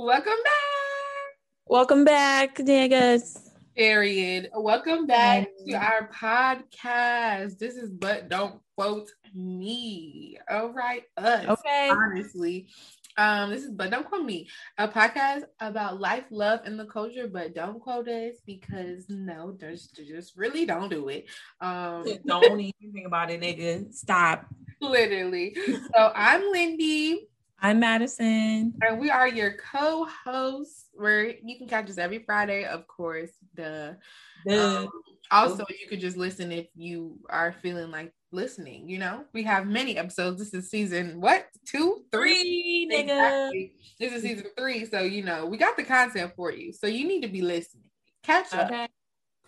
Welcome back. Welcome back, niggas. Period. Welcome back to our podcast. This is But Don't Quote Me. All right. Us. Okay. Honestly. Um, this is But Don't Quote Me, a podcast about life, love, and the culture, but don't quote us because no, just, just really don't do it. Um Don't even think about it, nigga. Stop. literally. So I'm Lindy. I'm Madison. And we are your co-hosts where you can catch us every Friday, of course. The The um, also you could just listen if you are feeling like listening, you know. We have many episodes. This is season what? Two, three? three, nigga. Exactly. This is season three. So you know, we got the content for you. So you need to be listening. Catch up. Okay.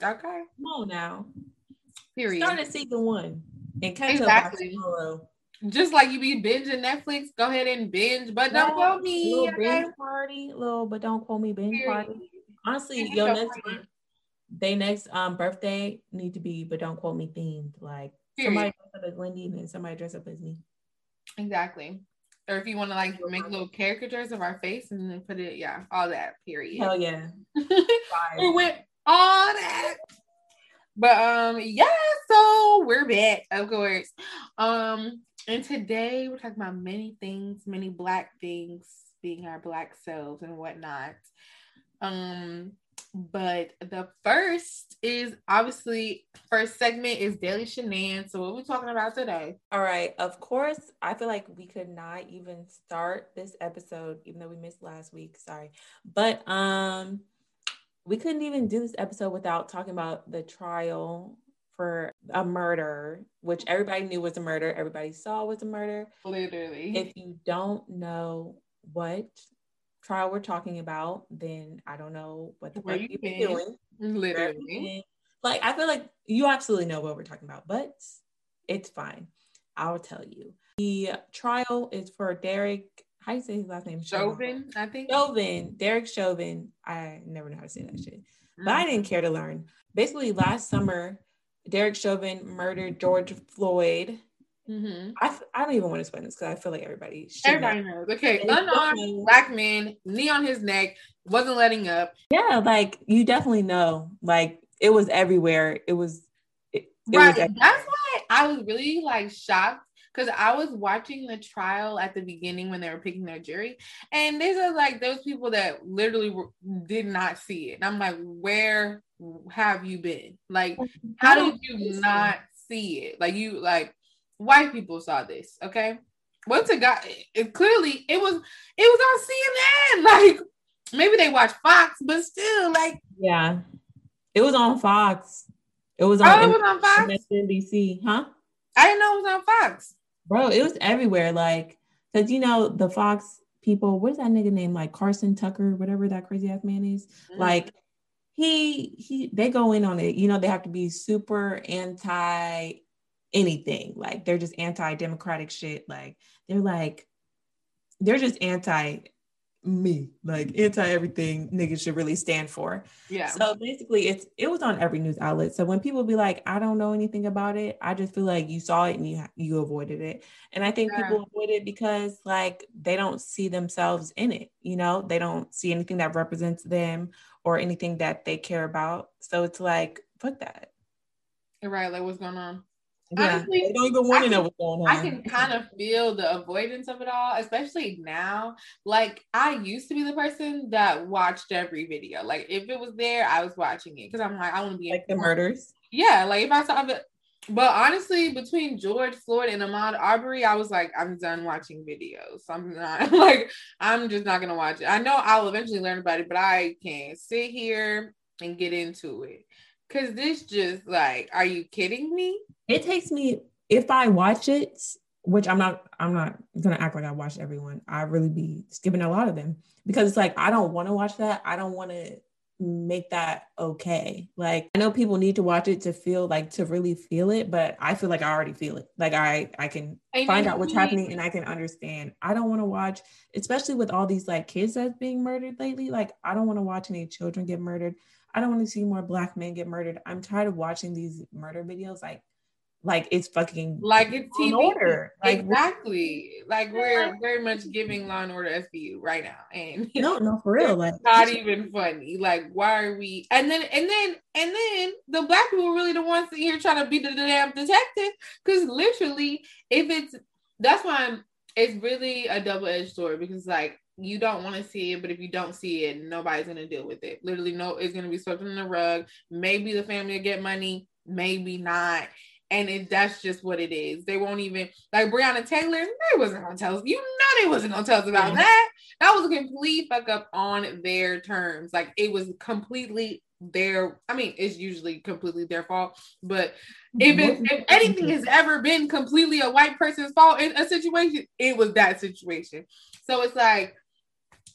Okay. Come on now. Period. Start at season one and catch Exactly. up tomorrow. Just like you be binging Netflix, go ahead and binge, but don't quote me. Little okay? binge party, little, but don't quote me binge Period. party. Honestly, your next party. they next um birthday need to be, but don't quote me themed. Like Period. somebody dress up as Wendy and then somebody dress up as me. Exactly. Or if you want to like make little caricatures of our face and then put it, yeah, all that. Period. Hell yeah. we went all that. But um, yeah, so we're back, of course. Um, and today we're talking about many things, many black things, being our black selves and whatnot. Um, but the first is obviously first segment is daily shenanigans. So what we talking about today? All right. Of course, I feel like we could not even start this episode, even though we missed last week. Sorry. But um we couldn't even do this episode without talking about the trial for a murder, which everybody knew was a murder, everybody saw was a murder. Literally. If you don't know what trial we're talking about, then I don't know what the Where fuck you you've been doing. Literally. Like I feel like you absolutely know what we're talking about, but it's fine. I'll tell you. The trial is for Derek. How do you say his last name? Chauvin, I think. Chauvin. Derek Chauvin. I never know how to say that shit, but Mm. I didn't care to learn. Basically, last summer, Derek Chauvin murdered George Floyd. Mhm. I, f- I don't even want to explain this because I feel like everybody should know. Everybody knows. Okay, unarmed black man, knee on his neck, wasn't letting up. Yeah, like you definitely know. Like it was everywhere. It was. It, it right. was That's why I was really like shocked because I was watching the trial at the beginning when they were picking their jury, and these are like those people that literally were, did not see it. And I'm like, where have you been? Like, how did you not see it? Like you like white people saw this, okay? Once it got it clearly it was it was on CNN. Like maybe they watch Fox, but still, like Yeah, it was on Fox. It was on, oh, it was on Fox. MSNBC, huh? I didn't know it was on Fox. Bro, it was everywhere. Like, cause you know the Fox people. What's that nigga name? Like Carson Tucker, whatever that crazy ass man is. Mm-hmm. Like, he he they go in on it. You know they have to be super anti anything. Like they're just anti democratic shit. Like they're like they're just anti me, like anti everything niggas should really stand for. yeah. So basically, it's it was on every news outlet. So when people be like, "I don't know anything about it," I just feel like you saw it and you you avoided it. And I think Yeah. people avoid it because like they don't see themselves in it. You know, they don't see anything that represents them or anything that they care about. So it's like, fuck that. Right. Like what's going on? Yeah, Honestly, they don't even want I to know can- what's going on. I can kind of feel the avoidance of it all, especially now. Like I used to be the person that watched every video. Like if it was there, I was watching it because I'm like, I want to be like the murders. Yeah, like if I saw it. But honestly, between George Floyd and Ahmaud Arbery, I was like, I'm done watching videos. I'm not like, I'm just not gonna watch it. I know I'll eventually learn about it, but I can't sit here and get into it. Cause this just like, are you kidding me? It takes me if I watch it, which I'm not, I'm not gonna act like I watch everyone. I really be skipping a lot of them because it's like I don't want to watch that. I don't want to make that okay. Like I know people need to watch it to feel like to really feel it, but I feel like I already feel it. Like I I can And find out what's happening and I can understand. I don't want to watch, especially with all these like kids that's being murdered lately. Like I don't want to watch any children get murdered. I don't want to see more black men get murdered. I'm tired of watching these murder videos. Like like it's fucking like it's TV order. Like exactly. Like we're very much giving Law and Order SVU right now, and no, no, for real. Like not even funny. Like why are we? And then and then and then the black people are really the ones here trying to be the, the damn detective because literally, if it's that's why I'm. It's really a double edged sword because like you don't want to see it, but if you don't see it, nobody's gonna deal with it. Literally, no, it's gonna be swept under the rug. Maybe the family will get money, maybe not and it, that's just what it is. They won't even like Breonna Taylor. They wasn't gonna tell us. You know, they wasn't gonna tell us about that. That was a complete fuck up on their terms. Like it was completely their. I mean, it's usually completely their fault. But if it, if anything has ever been completely a white person's fault in a situation, it was that situation. So it's like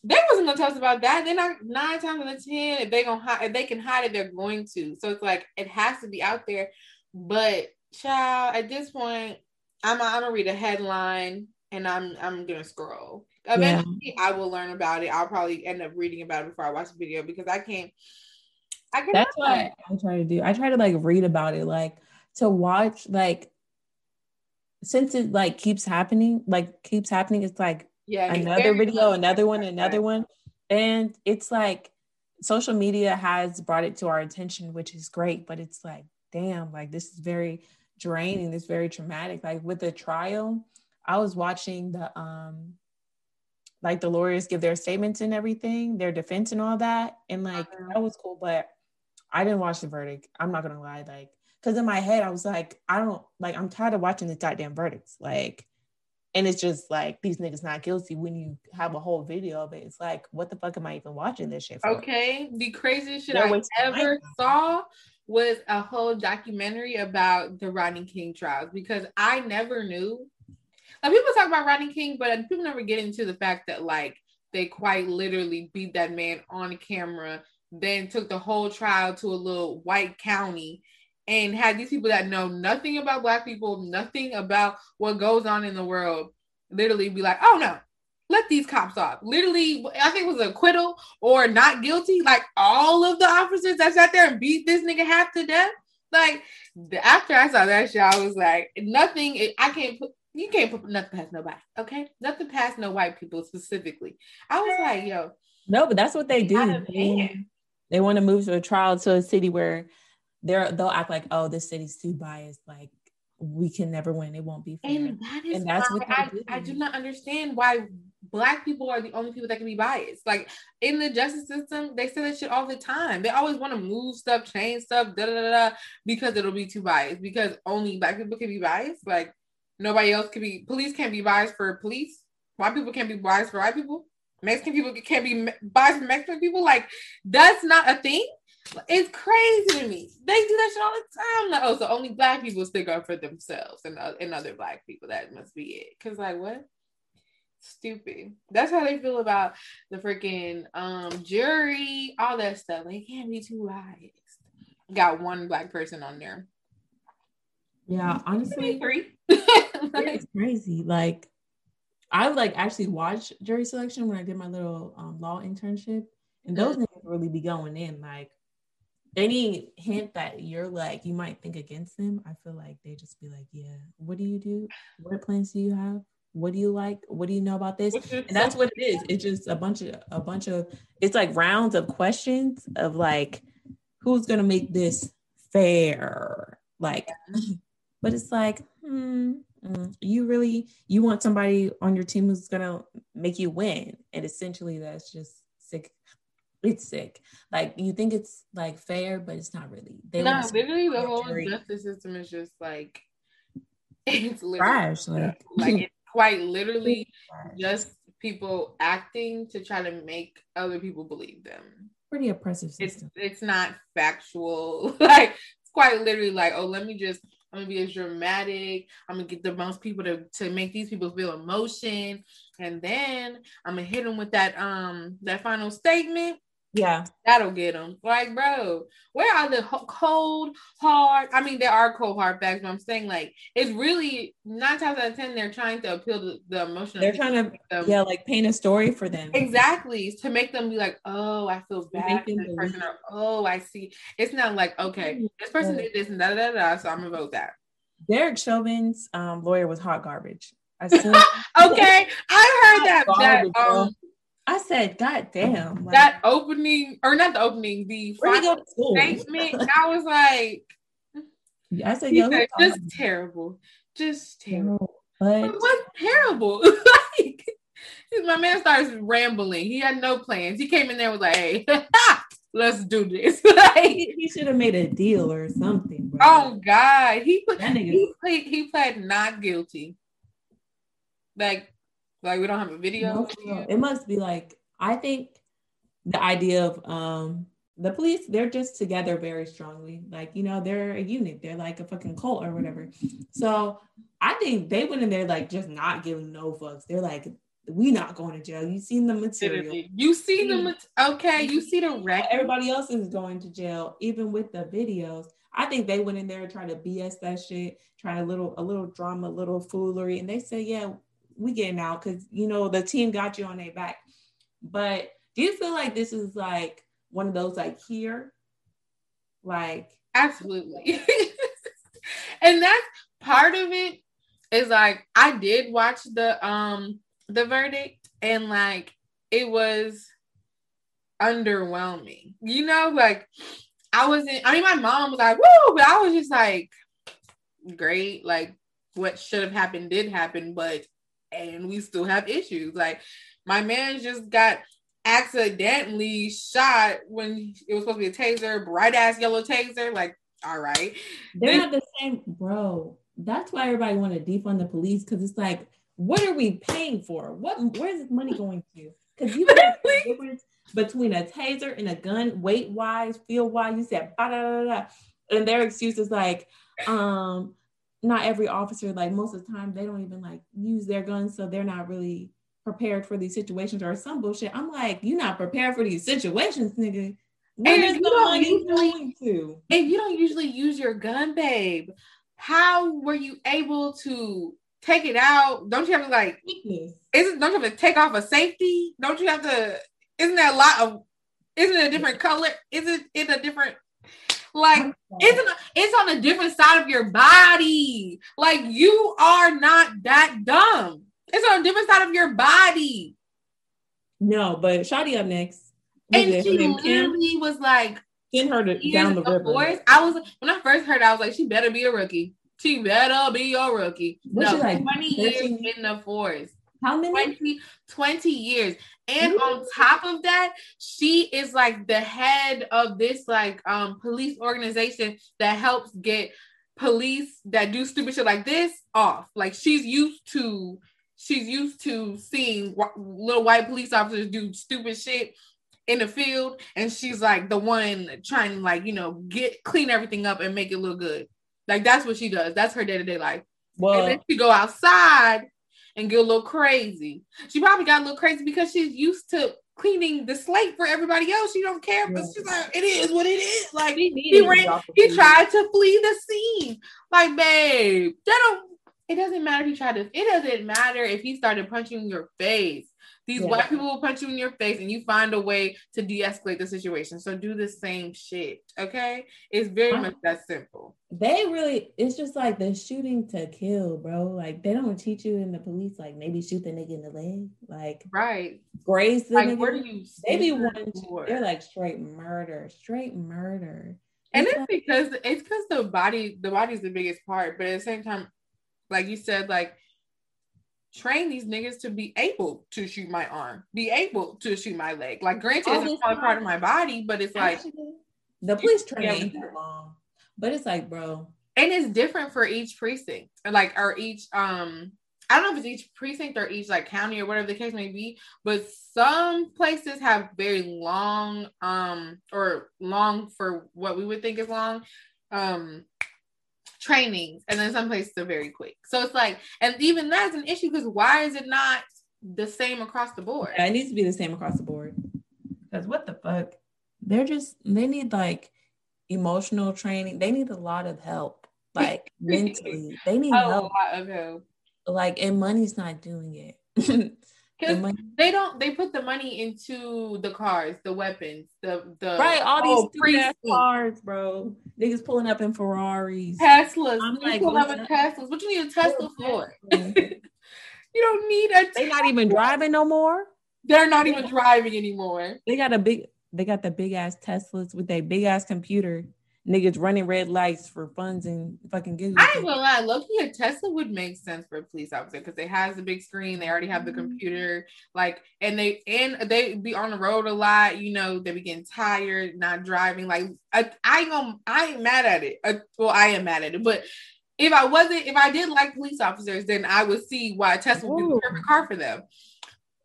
they wasn't gonna tell us about that. They're not nine times out of ten. If they gonna hide, if they can hide it, they're going to. So it's like it has to be out there. But child, at this point, I'm I'm gonna read a headline and I'm I'm gonna scroll. Eventually, yeah. I will learn about it. I'll probably end up reading about it before I watch the video because I can't. I can. That's what I try to do. I try to like read about it, like to watch, like since it like keeps happening, like keeps happening. It's like yeah, another video, another one, another one, and it's like social media has brought it to our attention, which is great. But it's like, damn, like this is very draining. It's very traumatic. Like with the trial, I was watching the um like the lawyers give their statements and everything, their defense and all that. And like uh-huh. that was cool, but I didn't watch the verdict. I'm not gonna lie, like because in my head I was like, I don't like I'm tired of watching the goddamn verdicts. Like and it's just like these niggas not guilty when you have a whole video of it. It's like, what the fuck am I even watching this shit for? Okay. The craziest shit I ever saw was a whole documentary about the Rodney King trials because I never knew. Like people talk about Rodney King, but people never get into the fact that like they quite literally beat that man on camera, then took the whole trial to a little white county and had these people that know nothing about black people, nothing about what goes on in the world, literally be like, oh no, let these cops off. Literally, I think it was acquittal or not guilty. Like all of the officers that sat there and beat this nigga half to death. Like after I saw that shit, I was like, nothing. I can't put. You can't put nothing past nobody. Okay, nothing past no white people specifically. I was like, yo. No, but that's what they do. They, they want to move to a trial to a city where they're they'll act like, oh, this city's too biased. Like we can never win. It won't be fair. And that is and that's what I, I do not understand why black people are the only people that can be biased. Like in the justice system, they say that shit all the time. They always want to move stuff, change stuff, da da da da, because it'll be too biased. Because only black people can be biased. Like nobody else can be. Police can't be biased for police. White people can't be biased for white people. Mexican people can't be biased for Mexican people. Like that's not a thing. It's crazy to me. They do that shit all the time. Like, oh, so only black people stick up for themselves and, uh, and other black people. That must be it. Cause like what? stupid. That's how they feel about the freaking um jury, all that stuff. They can't be too biased. Got one black person on there. Yeah, honestly, three. it's crazy. Like, I like actually watched jury selection when I did my little um, law internship, and those niggas really be going in. Like, any hint that you're like you might think against them, I feel like they just be like, "Yeah, what do you do? What plans do you have? what do you like? What do you know about this? And that's what it is. It's just a bunch of a bunch of it's like rounds of questions of like who's gonna make this fair? Like but it's like hmm, mm, you really you want somebody on your team who's gonna make you win. And essentially that's just sick it's sick like you think it's like fair but it's not really they no literally the whole justice system is just like it's literally trash like, like quite literally just people acting to try to make other people believe them. Pretty oppressive system. It's, it's not factual. like it's quite literally like, oh, let me just I'm gonna be as dramatic. I'm gonna get the most people to to make these people feel emotion, and then I'm gonna hit them with that um that final statement, yeah, that'll get them. Like, bro, where are the cold, hard? I mean, there are cold, hard facts, but I'm saying like it's really nine times out of ten they're trying to appeal to the emotional. They're trying to, yeah, like paint a story for them. Exactly to make them be like, oh, I feel bad for this person, or oh, I see. It's not like okay, this person did this and da da da, so I'm gonna vote that. Derek Chauvin's um, lawyer was hot garbage. I okay, I heard that. Garbage, that um, I said, God damn. Like, that opening, or not the opening, the final statement, I was like, I said, yo, said, just terrible. Just terrible. But what's terrible? like, my man starts rambling. He had no plans. He came in there was like, hey, let's do this. like, he should have made a deal or something. Bro. Oh God. He put he played he pled not guilty. Like, like we don't have a video. No, it must be like I think the idea of um the police they're just together very strongly. Like you know they're a unit. They're like a fucking cult or whatever. So i think they went in there like just not giving no fucks. They're like we not going to jail. You seen the material. You see the mat- okay you see the record everybody else is going to jail even with the videos. I think they went in there tried to bs that shit trying a little a little drama a little foolery. And they said yeah we getting out because you know the team got you on their back but do you feel like this is like one of those like here? Like absolutely. and that's part of it is like I did watch the um the verdict and like it was underwhelming. You know, like I wasn't I mean my mom was like, woo, but I was just like great, like what should have happened did happen, but and we still have issues. Like my man just got accidentally shot when it was supposed to be a taser, bright ass yellow taser. Like, all right. They're not the same, bro. That's why everybody want to defund the police because it's like, what are we paying for? What where's this money going to? Because you know the difference between a taser and a gun, weight wise, feel wise. You said da da da, and their excuse is like, um, not every officer, like most of the time, they don't even like use their guns, so they're not really prepared for these situations or some bullshit. I'm like, you're not prepared for these situations, nigga. And is the money usually, going to? If you don't usually use your gun, babe, how were you able to take it out? Don't you have to like? Is it? Don't you have to take off a safety? Don't you have to? Isn't that a lot of? Isn't it a different color? Isn't it in a different? Like it's it's on a different side of your body. Like you are not that dumb. It's on a different side of your body. No, but Shotty up next. And she literally was like, send her to, down the river. I was when I first heard, I was like, she better be a rookie. She better be your rookie. What's no, like, 20 years in the force. How many? 20, 20 years. And Ooh. on top of that, she is like the head of this like um police organization that helps get police that do stupid shit like this off. Like she's used to she's used to seeing little white police officers do stupid shit in the field and she's like the one trying to like you know get clean everything up and make it look good like that's what she does that's her day-to-day life well, and then she go outside and get a little crazy. She probably got a little crazy because she's used to cleaning the slate for everybody else. She don't care but she's like it is what it is. Like he, he ran he tried to flee the scene. Like babe that don't it doesn't matter if he tried to, it doesn't matter if he started punching your face. These yeah. white people will punch you in your face and you find a way to de-escalate the situation. So do the same shit. Okay. It's very much that simple. They really it's just like the shooting to kill, bro. Like they don't teach you in the police, like maybe shoot the nigga in the leg. Like right. Grace the like, nigga. Where do you they be one they're like straight murder, straight murder. And it's, it's because it's because the body, the body's the biggest part, but at the same time, like you said, like train these niggas to be able to shoot my arm, be able to shoot my leg. Like, granted, it's a part of my body, but it's like the police training that long. But it's like, bro, and it's different for each precinct, like or each um. I don't know if it's each precinct or each like county or whatever the case may be, but some places have very long um or long for what we would think is long um trainings, and then some places are very quick. So it's like, and even that's an issue because why is it not the same across the board? Yeah, it needs to be the same across the board. Because what the fuck? They're just they need like emotional training. They need a lot of help, like mentally. They need a help. lot of help. Like, and money's not doing it. Because they don't they put the money into the cars, the weapons, the the right, all these oh, ass cars, bro. Niggas pulling up in Ferraris. Teslas. I'm like, pulling up in Teslas. What you need a Tesla for? you don't need a They're not even driving no more. They're not even driving anymore. They got a big they got the big ass Teslas with a big ass computer niggas running red lights for funds and fucking giggles. I ain't gonna lie, Loki a Tesla would make sense for a police officer because it has the big screen, they already have the mm-hmm. computer, like, and they and they be on the road a lot. You know, they be getting tired, not driving. Like, I, I ain't gonna, I ain't mad at it. Uh, well, I am mad at it, but. If I wasn't, if I did like police officers, then I would see why Tesla would be the perfect car for them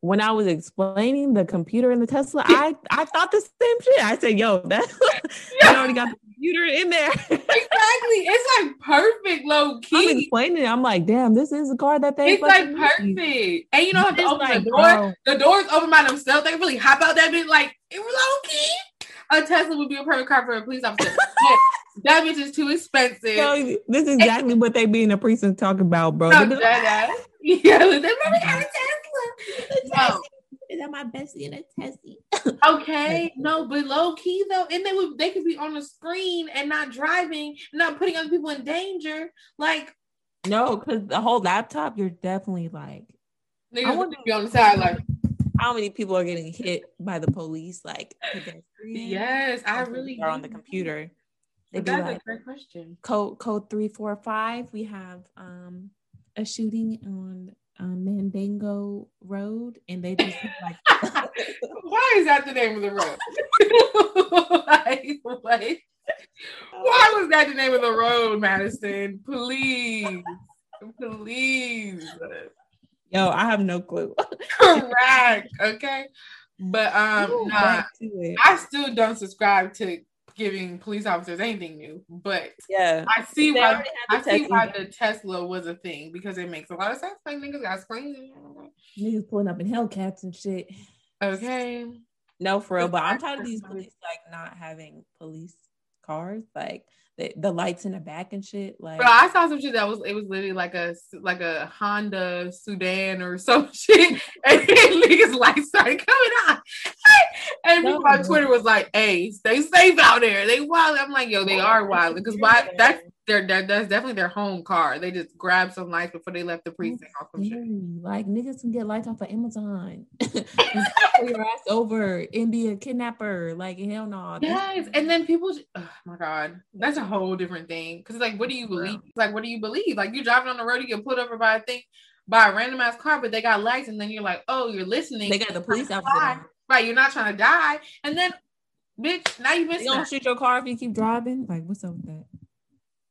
when I was explaining the computer in the Tesla, I I thought the same shit. I said, "Yo, that yeah. already got the computer in there." exactly, it's like perfect, low key. I'm explaining it. I'm like, "Damn, this is a car that they." It's like perfect, and you don't have to open like, the door. Bro. The doors open by themselves. They really hop out that bit like it was low key. A Tesla would be a perfect car for a police officer. that bitch is too expensive. So, this is exactly and, what they be in the precinct talking about, bro. No, that, ah. yeah, they probably have a Tesla no. Is that my bestie and a testy? okay, no, but low key though, and they would they could be on the screen and not driving, not putting other people in danger. Like, no, because the whole laptop, you're definitely like, I want to be on the side, like, how many people are getting hit by the police? Like, yes, I really are on the computer. They'd That's like, a great question. Code code three four five. We have um a shooting on um, Mandingo Road, and they just like. Why is that the name of the road? like, what? Why was that the name of the road, Madison? Please, please. Yo, I have no clue. Correct. Okay. But um, nah, I still don't subscribe to giving police officers anything new, but yeah, I see why I see why the Tesla was a thing because it makes a lot of sense. Like niggas got screens, niggas pulling up in Hellcats and shit. Okay, no, for real. But I'm tired of these police like not having police cars. Like the, the lights in the back and shit. Like, bro, I saw some shit that was it was literally like a like a Honda sedan or some shit, and niggas lights started coming on. And people on Twitter was like, "Hey, stay safe out there. They wild." I'm like, "Yo, they oh, are wild because why? That's their, their that's definitely their home car. They just grabbed some lights before they left the precinct or some shit. Like niggas can get lights off of Amazon. your ass over and be a kidnapper. Like hell no. Yes, and then people. Oh my god, that's a whole different thing. Because like, what do you believe? Like, what do you believe? Like, you're driving on the road, you get pulled over by a thing, by a random ass car, but they got lights, and then you're like, oh, you're listening. They got the police officer. Right, you're not trying to die, and then. Bitch, now you missed. They don't shoot your car if you keep driving. Like, what's up with that?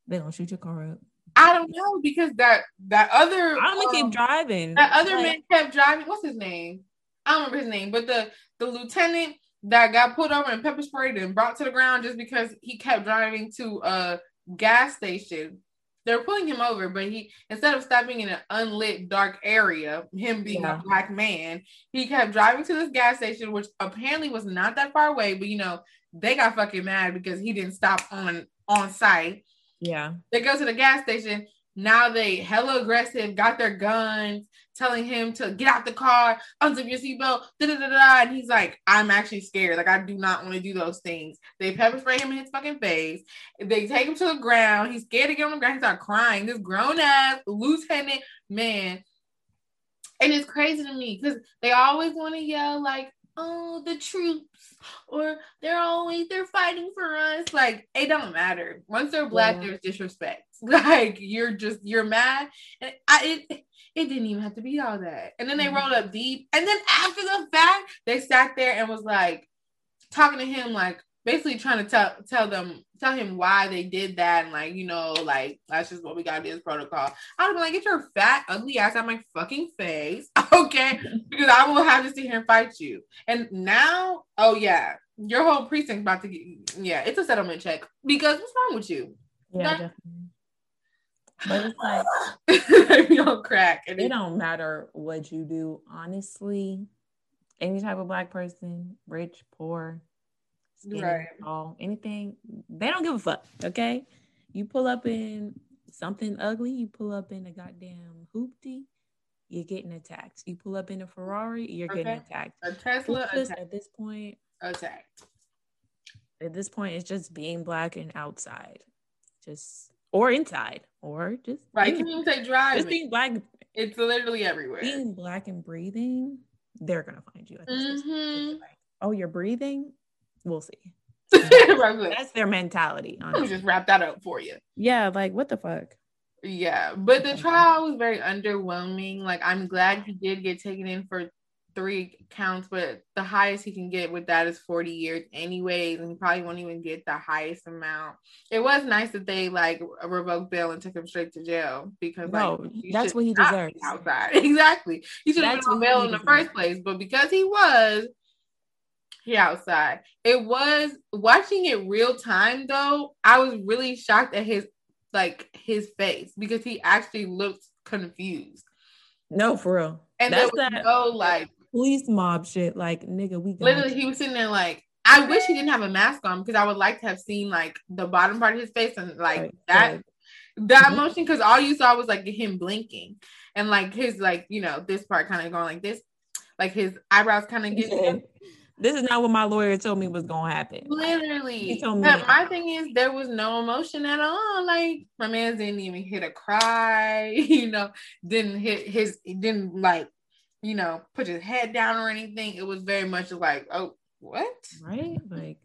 They don't shoot your car up. I don't know because that that other I'm gonna um, keep driving. That other man kept driving. What's his name? I don't remember his name, but the the lieutenant that got pulled over and pepper sprayed and brought to the ground just because he kept driving to a gas station. They're pulling him over, but he instead of stopping in an unlit dark area, him being yeah. a black man, he kept driving to this gas station, which apparently was not that far away. But you know, they got fucking mad because he didn't stop on on site. Yeah. They go to the gas station. Now they hella aggressive, got their guns, telling him to get out the car, unzip your seatbelt, da da da da. And he's like, I'm actually scared. Like, I do not want to do those things. They pepper spray him in his fucking face. They take him to the ground. He's scared to get on the ground. He starts crying. This grown ass lieutenant man. And it's crazy to me because they always want to yell, like, oh, the troops, or they're always they're fighting for us. Like it don't matter. Once they're black, yeah. there's disrespect. Like you're just you're mad, and I it it didn't even have to be all that. And then they mm-hmm. rolled up deep, and then after the fact, they sat there and was like talking to him like basically trying to tell tell them tell him why they did that and like you know like that's just what we got to do as protocol i'd be like get your fat ugly ass out my fucking face okay because i will have to sit here and fight you and now oh yeah your whole precinct about to get yeah it's a settlement check because what's wrong with you yeah but it's like you don't crack it don't matter what you do honestly any type of black person rich poor right. all anything. They don't give a fuck. Okay, you pull up in something ugly, you pull up in a goddamn hoopty, you're getting attacked. You pull up in a Ferrari, you're okay. getting attacked. A Tesla just, at this point attacked. At this point, it's just being black and outside, just or inside, or just right. Can you say driving? Just being black. It's literally everywhere. Being black and breathing, they're gonna find you. Mm-hmm. Like, oh, you're breathing. We'll see. That's their mentality. Let me just wrap that up for you. Yeah, like what the fuck? Yeah, but the trial was very underwhelming. Like, I'm glad he did get taken in for three counts, but the highest he can get with that is 40 years, anyways, and he probably won't even get the highest amount. It was nice that they like revoked bail and took him straight to jail because no, like, that's what he deserves. Outside, exactly. He should have been on bail in the first place, but because he was, he outside. It was watching it real time though. I was really shocked at his like his face because he actually looked confused. No, for real. And That's there was that no like police mob shit. Like nigga, we literally you. he was sitting there like I wish he didn't have a mask on because I would like to have seen like the bottom part of his face and like right, that right. that mm-hmm. motion because all you saw was like him blinking and like his like you know this part kind of going like this like his eyebrows kind of getting this is not what my lawyer told me was gonna happen. Literally, he told me. But my thing is, there was no emotion at all. Like my man didn't even hit a cry. You know, didn't hit his. Didn't like, you know, put his head down or anything. It was very much like, oh, what? Right? Like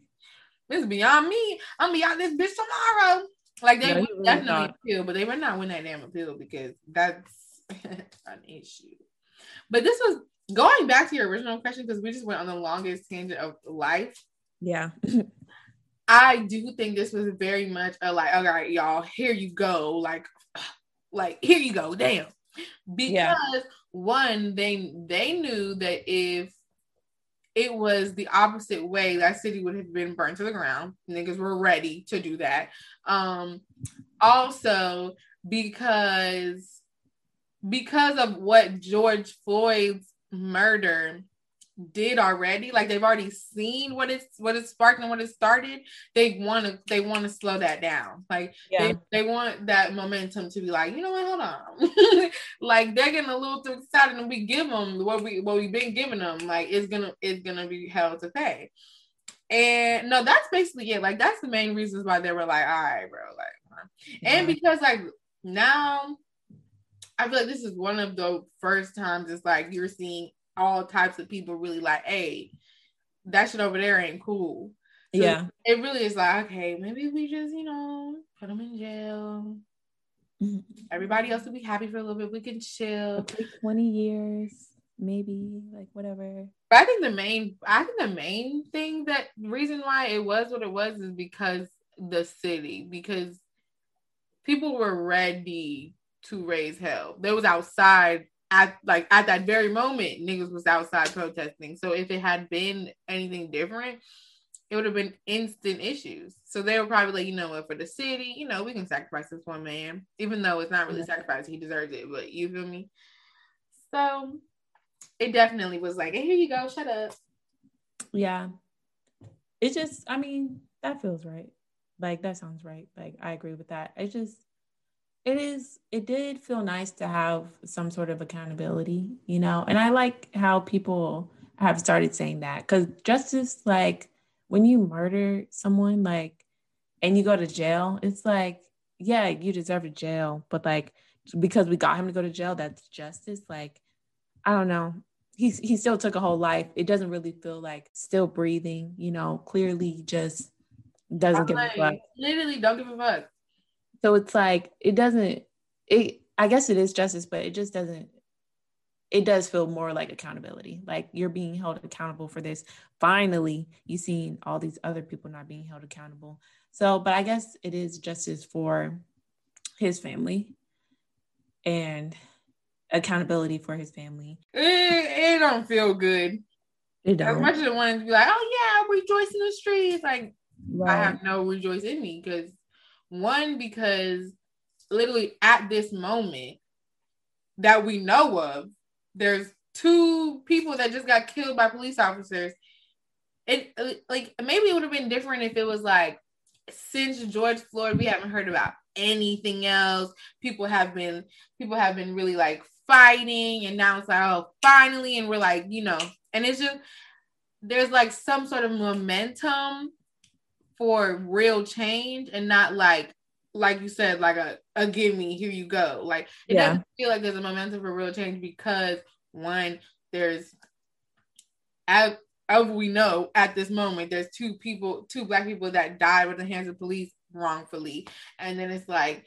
this is beyond me. I'm beyond this bitch tomorrow. Like they yeah, would really definitely thought. appeal, but they would not win that damn appeal because that's an issue. But this was going back to your original question because we just went on the longest tangent of life. Yeah. I do think this was very much a like, all right, y'all, here you go. Like, like here you go, damn. Because yeah. one, they they knew that if it was the opposite way, that city would have been burned to the ground. Niggas were ready to do that. Um, also because because of what George Floyd's murder did already. Like they've already seen what it's what it's sparked and what it started. They want to they want to slow that down. Like yeah. they, they want that momentum to be like you know what? Hold on. Like they're getting a little too excited and we give them what we what we've been giving them like it's gonna it's gonna be held to pay. And no that's basically it. Like that's the main reasons why they were like all right bro like yeah. and because like now I feel like this is one of the first times it's like you're seeing all types of people really like, hey, that shit over there ain't cool. So yeah. It really is like, okay, maybe we just, you know, put them in jail. Mm-hmm. Everybody else will be happy for a little bit. We can chill. 20 years, maybe, like whatever. But I think the main, I think the main thing that reason why it was what it was is because the city, because people were ready to raise hell. They was outside at like at that very moment, niggas was outside protesting. So if it had been anything different, it would have been instant issues. So they were probably like, you know what, for the city, you know, we can sacrifice this one man, even though it's not really sacrifice, he deserves it, but you feel me? So it definitely was like, hey, here you go, shut up. Yeah. It just, I mean, that feels right. Like that sounds right. Like I agree with that. It just it is it did feel nice to have some sort of accountability you know? And i like how people have started saying that because justice like when you murder someone like and you go to jail it's like yeah you deserve a jail but like because we got him to go to jail that's justice like i don't know. He, he still took a whole life. It doesn't really feel like still breathing you know? Clearly just doesn't I'm give like, a fuck. literally don't give a fuck so it's like it doesn't it I guess it is justice, but it just doesn't it does feel more like accountability. Like you're being held accountable for this. Finally, you seen all these other people not being held accountable. So, but I guess it is justice for his family and accountability for his family. It, it don't feel good. It don't. As much as I wanted to be like, oh yeah, rejoice in the streets. Like right. I have no rejoice in me because one, because literally at this moment that we know of, there's two people that just got killed by police officers. It like maybe it would have been different if it was like since George Floyd, we haven't heard about anything else. People have been people have been really like fighting, and now it's like, oh, finally, and we're like, you know, and it's just there's like some sort of momentum for real change and not like like you said, like a, a give me, here you go. Like it yeah. doesn't feel like there's a momentum for real change because one, there's as, as we know at this moment, there's two people, two black people that died with the hands of police wrongfully. And then it's like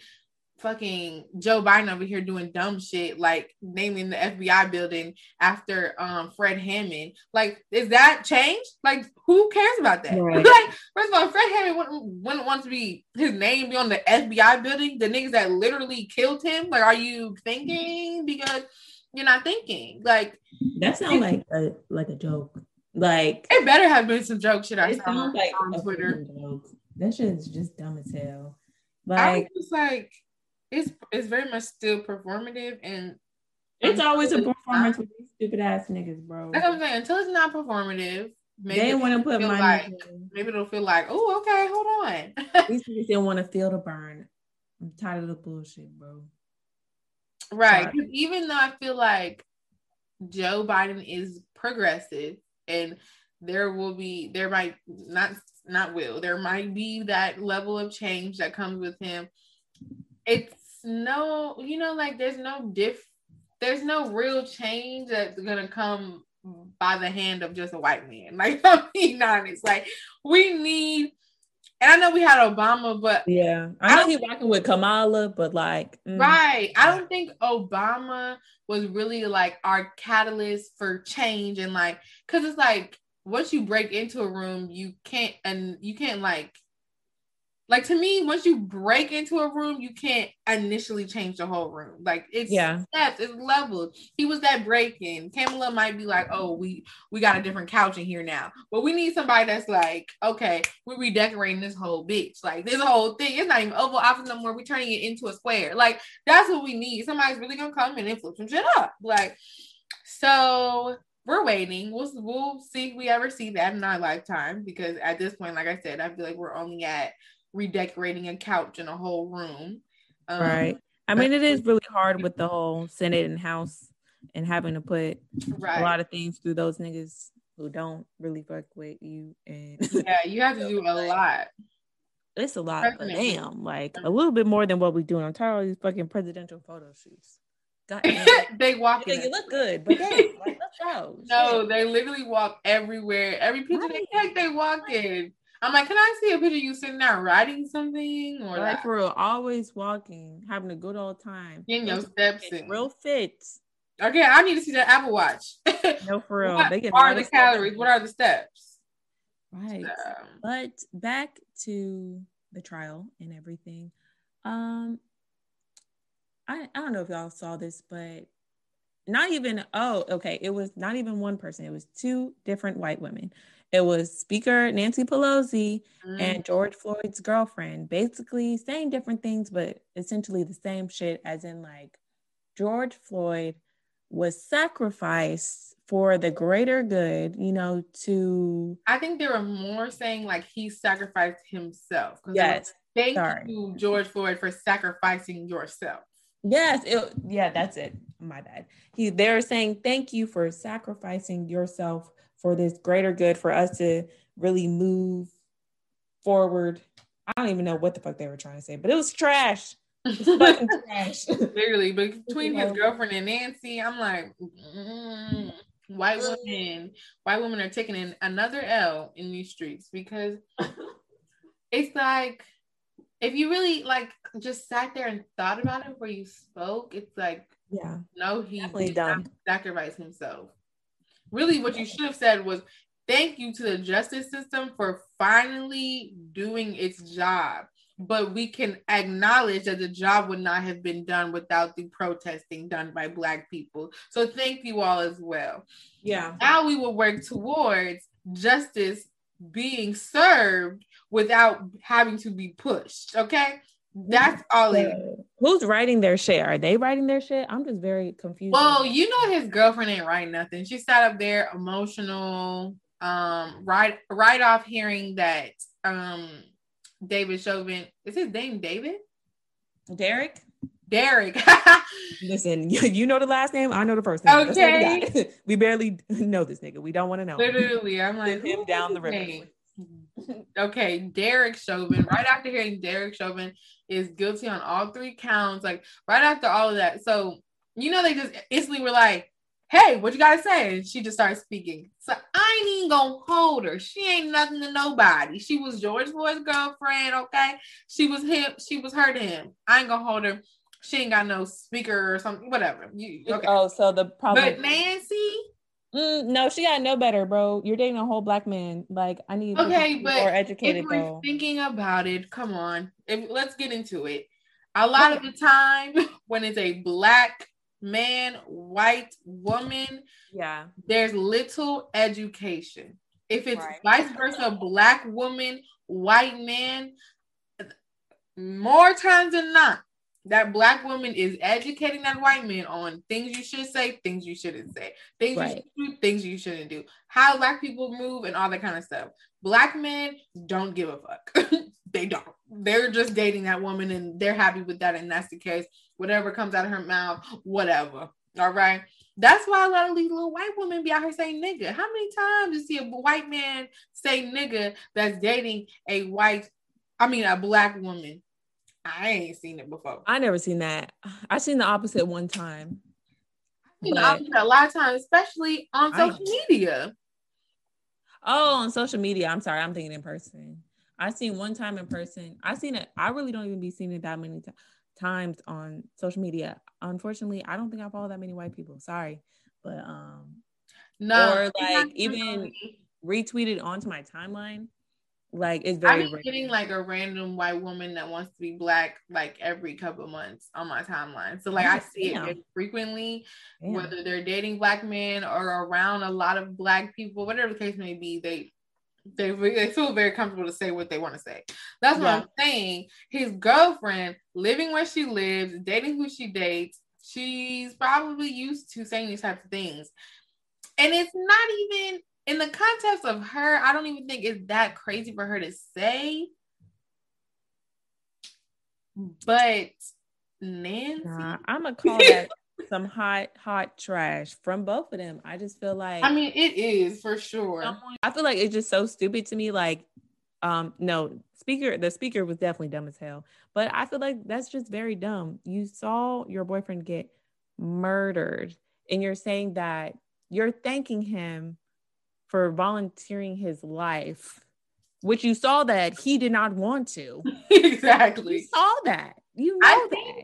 fucking Joe Biden over here doing dumb shit, like naming the FBI building after um Fred Hammond. Like, is that change? Like, who cares about that? Right. like, first of all, Fred Hammond wouldn't, wouldn't want to be his name be on the FBI building, the niggas that literally killed him. Like, are you thinking? Because you're not thinking. Like that sounds like a like a joke. Like it better have been some joke shit I saw like on Twitter. That shit is just dumb as hell. Like I was like it's it's very much still performative and it's always a performance with these stupid ass niggas, bro. That's what I'm saying. Until it's not performative, maybe they want to put money. Like, maybe it'll feel like, oh, okay, hold on. these niggas don't want to feel the burn. I'm tired of the bullshit, bro. Right. Even though I feel like Joe Biden is progressive and there will be there might not not will there might be that level of change that comes with him it's no you know like there's no diff there's no real change that's gonna come by the hand of just a white man. Like i'm being honest. Like we need and I know we had Obama, but yeah, I know he's working with Kamala, but like, mm, right. I don't think Obama was really like our catalyst for change and like, cause it's like once you break into a room, you can't and you can't like like to me, once you break into a room, you can't initially change the whole room. Like it's yeah, steps, it's levels. He was that break in. Kamala might be like, oh, we we got a different couch in here now, but we need somebody that's like, okay, we're redecorating this whole bitch. Like this whole thing, it's not even oval office no more. We're turning it into a square. Like that's what we need. Somebody's really gonna come in and flip some shit up. Like so. We're waiting. We'll we'll see if we ever see that in our lifetime because at this point, like I said, I feel like we're only at redecorating a couch in a whole room. Um, right. I mean, it is really hard with the whole Senate and House and having to put right. a lot of things through those niggas who don't really fuck with you. And yeah, you have to do a lot. It's a lot, but damn, like a little bit more than what we do. I'm tired of these fucking presidential photo shoots. they walk. Yeah, you look good, but damn, like let's go. No, they literally walk everywhere. Every picture right. they take, they walk in. I'm like, can I see a picture of you sitting there writing something or like for real, always walking, having a good old time, getting your steps in, real fits. Okay, I need to see that Apple Watch. no, for real. what they are the calories? What are the steps? Right. but back to the trial and everything. Um, I I don't know if y'all saw this, but not even oh okay, it was not even one person. It was two different white women. It was Speaker Nancy Pelosi mm. and George Floyd's girlfriend, basically saying different things, but essentially the same shit, as in, like, George Floyd was sacrificed for the greater good, you know, to. I think they were more saying, like, he sacrificed himself. Yes. Thank Sorry. you, George Floyd, for sacrificing yourself. Yes, it, yeah, that's it. My bad. He they're saying thank you for sacrificing yourself for this greater good for us to really move forward. I don't even know what the fuck they were trying to say, but it was trash. It was fucking trash. Literally, but between his girlfriend and Nancy, I'm like, mm, white women, white women are taking in another L in these streets because it's like if you really like just sat there and thought about it where you spoke, it's like, yeah, no, he did not sacrifice himself really what you should have said was thank you to the justice system for finally doing its job. But we can acknowledge that the job would not have been done without the protesting done by black people. So thank you all as well. Yeah. Now we will work towards justice being served without having to be pushed okay that's all it is. Who's writing their shit? Are they writing their shit? I'm just very confused. Well, you know his girlfriend ain't writing nothing. She sat up there emotional, um, right right off hearing that um David Chauvin is his name David? Derek? Derek. Listen, you, you know the last name, I know the first name. Okay. We, we, barely know this nigga. We don't want to know. Literally, I'm like him down the river. Okay, Derek Chauvin. Right after hearing Derek Chauvin is guilty on all three counts, like right after all of that. So you know they just instantly were like, "Hey, what you gotta say?" And she just started speaking. So I ain't even gonna hold her. She ain't nothing to nobody. She was George Floyd's girlfriend. Okay, she was him. She was her to him. I ain't gonna hold her. She ain't got no speaker or something. Whatever. You, okay. Oh, so the problem. But Nancy. Mm, no, she got no better, bro. You're dating a whole black man. Like I need okay, but more educated. If we're though. thinking about it, come on. If, let's get into it. A lot of the time, when it's a black man, white woman, yeah, there's little education. If it's right. vice versa, black woman, white man, more times than not, that black woman is educating that white man on things you should say, things you shouldn't say, things right. you should do, things you shouldn't do, how black people move, and all that kind of stuff. Black men don't give a fuck. they don't. They're just dating that woman and they're happy with that. And that's the case. Whatever comes out of her mouth, whatever. All right. That's why a lot of these little white women be out here saying nigga. How many times you see a white man say nigga that's dating a white, I mean, a black woman? I ain't seen it before. I never seen that. I seen the opposite one time. You know, a lot of times, especially on social I, media. Oh, on social media. I'm sorry, I'm thinking in person. I seen one time in person. I seen it. I really don't even be seeing it that many t- times on social media. Unfortunately, I don't think I follow that many white people. Sorry, but um, no, or like even retweeted onto my timeline. Like it's very. I'm getting like a random white woman that wants to be black like every couple months on my timeline. So like I see Damn. it frequently, Damn. whether they're dating black men or around a lot of black people, whatever the case may be. They they they feel very comfortable to say what they want to say. That's what yeah. I'm saying. His girlfriend living where she lives, dating who she dates. She's probably used to saying these types of things, and it's not even in the context of her, I don't even think it's that crazy for her to say. But Nancy, nah, I'm gonna call that some hot, hot trash from both of them. I just feel like I mean, it is for sure. I feel like it's just so stupid to me. Like, um, no, speaker, the speaker was definitely dumb as hell. But I feel like that's just very dumb. You saw your boyfriend get murdered, and you're saying that you're thanking him for volunteering his life, which you saw that he did not want to. exactly. You saw that. You know that.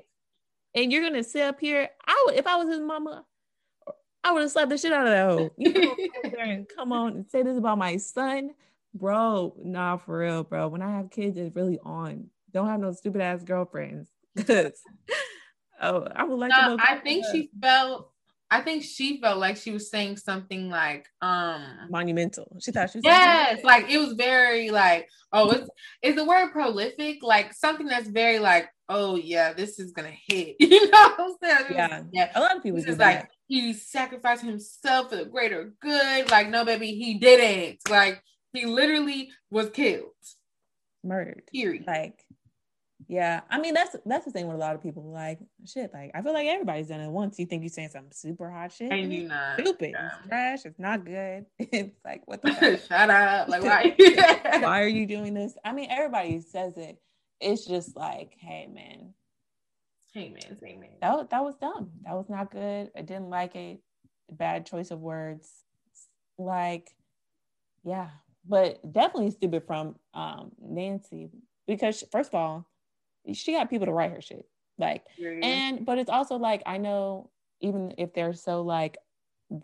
And you're gonna sit up here. I would if I was his mama, I would have slapped the shit out of that hoe. You know, and come on and say this about my son, bro. Nah, for real, bro. When I have kids, it's really on. Don't have no stupid ass girlfriends. oh, I would like no, to know. I think she felt I think she felt like she was saying something like um monumental. She thought she was Yes, like it was very like, oh, it's is the word prolific, like something that's very like, oh yeah, this is gonna hit. You know what I'm saying? Yeah. yeah. A lot of people just like he sacrificed himself for the greater good. Like, no, baby, he didn't. Like he literally was killed. Murdered. Period. Like yeah, I mean that's that's the thing with a lot of people. Like shit, like I feel like everybody's done it once. You think you're saying some super hot shit, and you not stupid, yeah. it's trash, it's not good. it's like what the fuck? shut up, like why? why are you doing this? I mean, everybody says it. It's just like, hey man, hey man, hey man, that that was dumb. That was not good. I didn't like it. Bad choice of words. Like, yeah, but definitely stupid from um Nancy because first of all she got people to write her shit. Like, mm-hmm. and but it's also like I know even if they're so like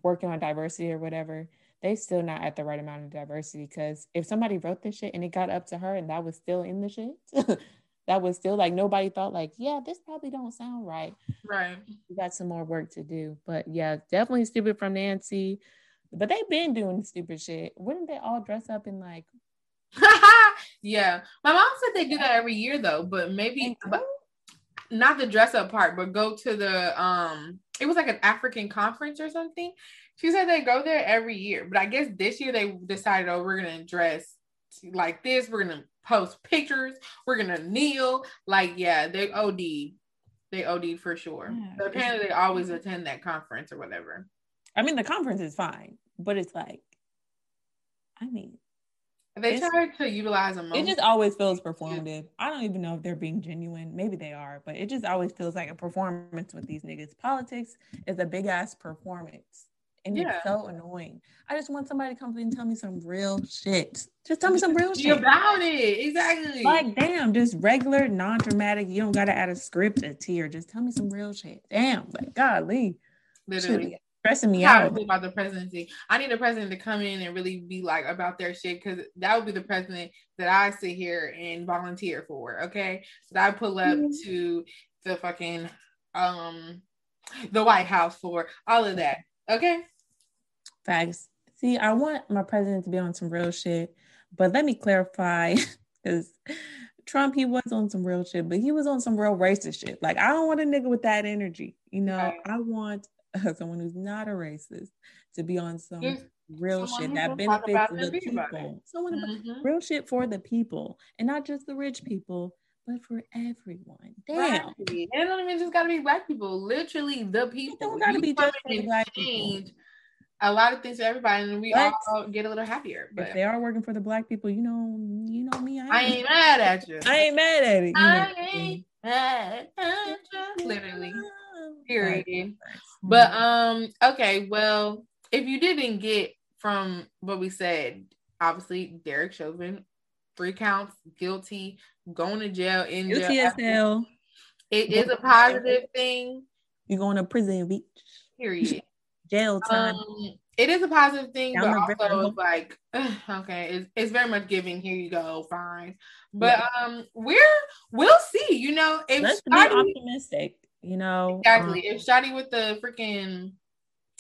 working on diversity or whatever, they still not at the right amount of diversity. Because if somebody wrote this shit and it got up to her and that was still in the shit, that was still like nobody thought like, yeah, this probably don't sound right. Right. We got some more work to do. But yeah, definitely stupid from Nancy. But they've been doing stupid shit. Wouldn't they all dress up in like yeah. My mom said they do that every year though, but maybe but not the dress up part, but go to the um it was like an African conference or something. She said they go there every year, but I guess this year they decided, oh, we're gonna dress like this, we're gonna post pictures, we're gonna kneel. Like, yeah, they OD they OD'd for sure. Yeah, but apparently, they always attend that conference or whatever. I mean, the conference is fine, but it's like, I mean, they try to utilize a It just always feels performative. I don't even know if they're being genuine. Maybe they are, but it just always feels like a performance with these niggas. Politics is a big ass performance. And yeah. it's so annoying. I just want somebody to come in and tell me some real shit. Just tell me some real shit about it. Exactly. Like, damn, just regular, non-dramatic. You don't gotta add a script, a tear. Just tell me some real shit. Damn, like, golly. Literally stressing me out about the presidency. I need a president to come in and really be like about their shit because that would be the president that I sit here and volunteer for. Okay, so I pull up mm-hmm. to the fucking um the White House for all of that. Okay. Facts. See, I want my president to be on some real shit, but let me clarify because Trump, he was on some real shit, but he was on some real racist shit. Like, I don't want a nigga with that energy. You know, right. I want someone who's not a racist to be on some real shit that benefits the people. Someone mm-hmm. real shit for the people and not just the rich people, but for everyone. Damn. It don't even just gotta be black people. Literally the people. It don't gotta be just for black people. A lot of things for everybody, and we but all get a little happier. But if they are working for the black people, you know, you know me. I, I ain't mad at you. I ain't mad at it. I ain't mad at you. Literally. Period. But um, okay, well, if you didn't get from what we said, obviously Derek Chauvin, three counts, guilty, going to jail in guilty jail. Hell. It is a positive thing. You're going to prison beach. Period. jail time. Um, it is a positive thing, Down but also it's like okay, it's, it's very much giving. Here you go, fine. But yeah. um, we're we'll see. You know, if let's be optimistic you know exactly. um, if shotty with the freaking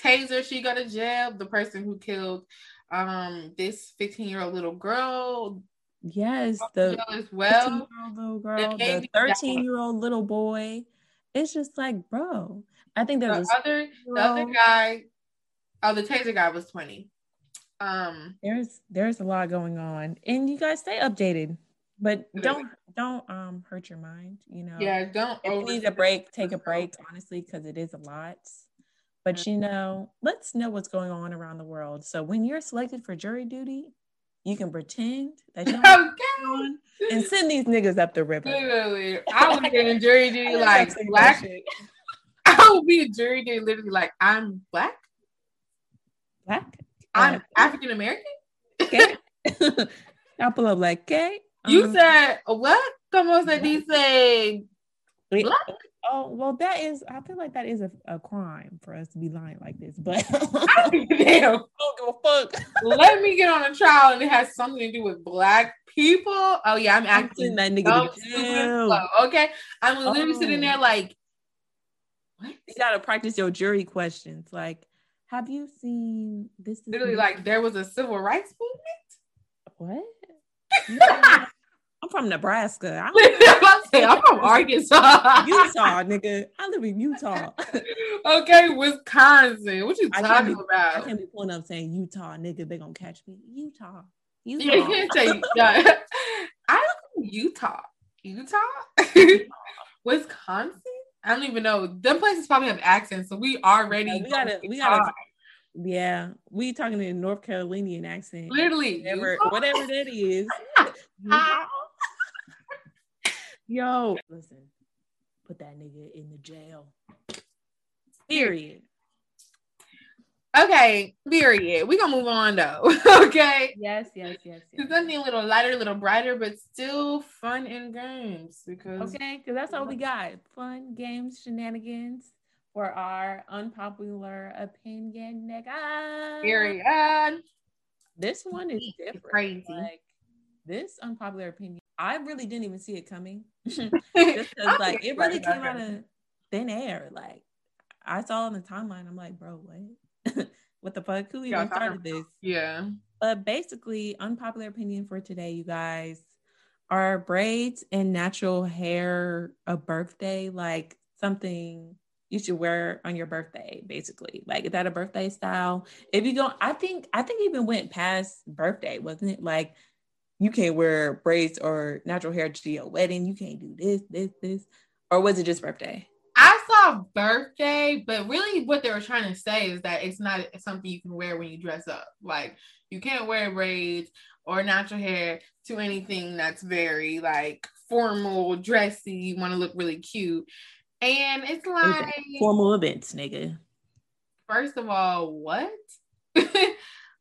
taser she go to jail the person who killed um this 15 year old little girl yes the as well. little girl the 13 year old little boy. It's just like bro i think there's the other the other guy oh the taser guy was 20 um there's there's a lot going on. And you guys stay updated but don't don't um hurt your mind you know yeah don't if you need a break take a break honestly because it is a lot but you know let's know what's going on around the world so when you're selected for jury duty you can pretend that you're okay. and send these niggas up the river. Literally, I would be in jury duty like black. I would be in jury duty literally like I'm black. Black. I'm uh, African American. Okay. I'll pull up like, okay, you um, said what? Como se dice? Black? Oh well, that is. I feel like that is a, a crime for us to be lying like this. But I don't give a fuck. Let me get on a trial and it has something to do with black people. Oh yeah, I'm acting that nigga. Okay, I'm literally oh. sitting there like, what? You gotta practice your jury questions. Like, have you seen this? Literally, like there was a civil rights movement. What? I'm from Nebraska. I'm, I'm from Arkansas. Utah, nigga. I live in Utah. okay, Wisconsin. What you talking be, about? I can't be pulling up saying Utah, nigga. They gonna catch me. Utah. Utah. Yeah, you can't say yeah. I live in Utah. Utah? Wisconsin? I don't even know. Them places probably have accents, so we already yeah, we gotta we gotta yeah, we talking in North Carolinian accent. Literally, whatever, whatever that is. Yo, listen, put that nigga in the jail. Period. Okay, period. We gonna move on though. okay. Yes, yes, yes. yes. Something a little lighter, a little brighter, but still fun and games. Because okay, because that's all we got: fun games, shenanigans for our unpopular opinion, nigga. Period. This one is different. Crazy. Like this unpopular opinion, I really didn't even see it coming. Just because, like, it really came out of thin air. Like, I saw on the timeline. I'm like, bro, what? what the fuck? Who even started this? Yeah. But basically, unpopular opinion for today, you guys. Are braids and natural hair a birthday? Like something you should wear on your birthday, basically. Like, is that a birthday style? If you go, I think, I think even went past birthday, wasn't it? Like, you can't wear braids or natural hair to your wedding. You can't do this, this, this. Or was it just birthday? I saw birthday, but really what they were trying to say is that it's not something you can wear when you dress up. Like you can't wear braids or natural hair to anything that's very like formal, dressy. You want to look really cute. And it's like formal events, nigga. First of all, what?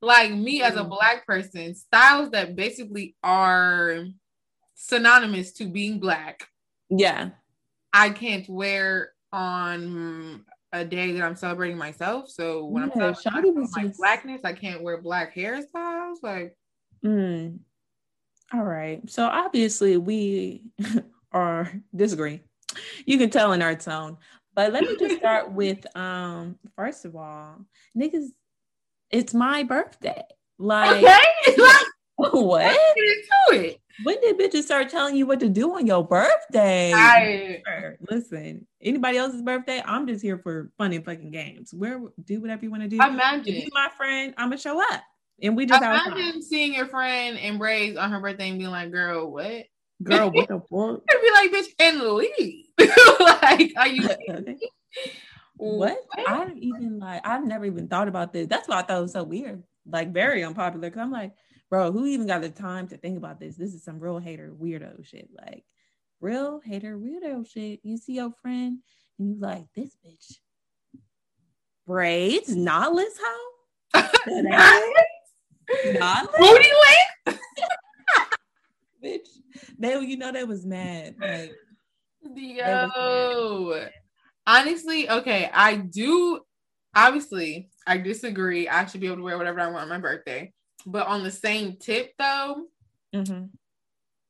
like me as a mm. black person, styles that basically are synonymous to being black. Yeah. I can't wear on a day that I'm celebrating myself. So when yeah, I'm celebrating my just... blackness, I can't wear black hairstyles. Like, mm. all right. So obviously we are disagreeing. You can tell in our tone. But let me just start with um, first of all, niggas, it's my birthday. Like, okay. like what? Into it. When did bitches start telling you what to do on your birthday? I, Listen, anybody else's birthday, I'm just here for fun and fucking games. Where do whatever you want to do. Imagine you my friend, I'm gonna show up. And we just imagine seeing your friend embrace on her birthday and being like, girl, what? Girl, what the fuck? I'd be like, bitch, and leave. like, are you what? what? I don't even like I've never even thought about this. That's why I thought it was so weird. Like very unpopular. Cause I'm like, bro, who even got the time to think about this? This is some real hater weirdo shit. Like real hater weirdo shit. You see your friend and you like this bitch. Braids, knotless how? knotless? Booty length? bitch. They you know they was mad. Like yo. Honestly, okay, I do obviously I disagree. I should be able to wear whatever I want on my birthday. But on the same tip, though, mm-hmm.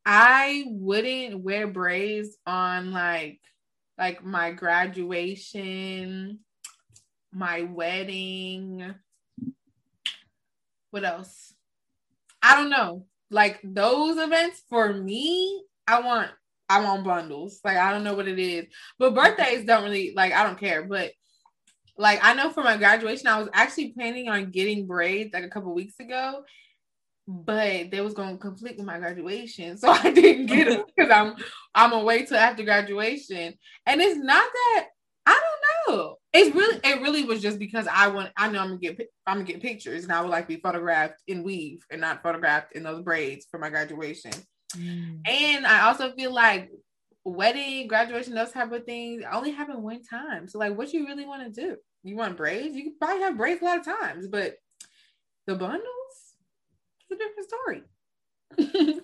I wouldn't wear braids on like like my graduation, my wedding. What else? I don't know. Like those events for me, I want I want bundles. Like I don't know what it is, but birthdays don't really like. I don't care, but like I know for my graduation, I was actually planning on getting braids like a couple weeks ago, but they was going to conflict with my graduation, so I didn't get them because I'm I'm away till after graduation. And it's not that I don't know. It's really it really was just because I want I know I'm gonna get I'm gonna get pictures and I would like to be photographed in weave and not photographed in those braids for my graduation. Mm. And I also feel like wedding, graduation, those type of things only happen one time. So like what you really want to do? You want braids? You can probably have braids a lot of times, but the bundles, it's a different story.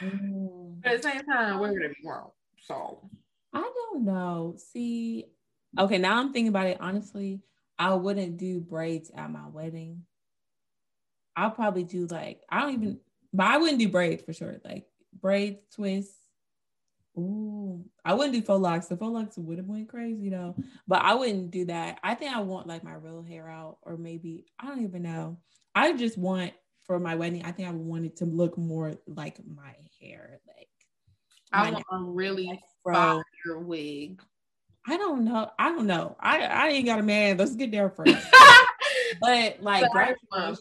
mm. But at the same time, we're gonna be wrong. So I don't know. See, okay, now I'm thinking about it. Honestly, I wouldn't do braids at my wedding. I'll probably do like I don't even, but I wouldn't do braids for sure. Like braids, twists, Ooh, I wouldn't do faux locks. The faux locks would have went crazy though, but I wouldn't do that. I think I want like my real hair out, or maybe I don't even know. I just want for my wedding. I think I wanted to look more like my hair, like I want a really fire wig. I don't know. I don't know. I I ain't got a man. Let's get there first. but like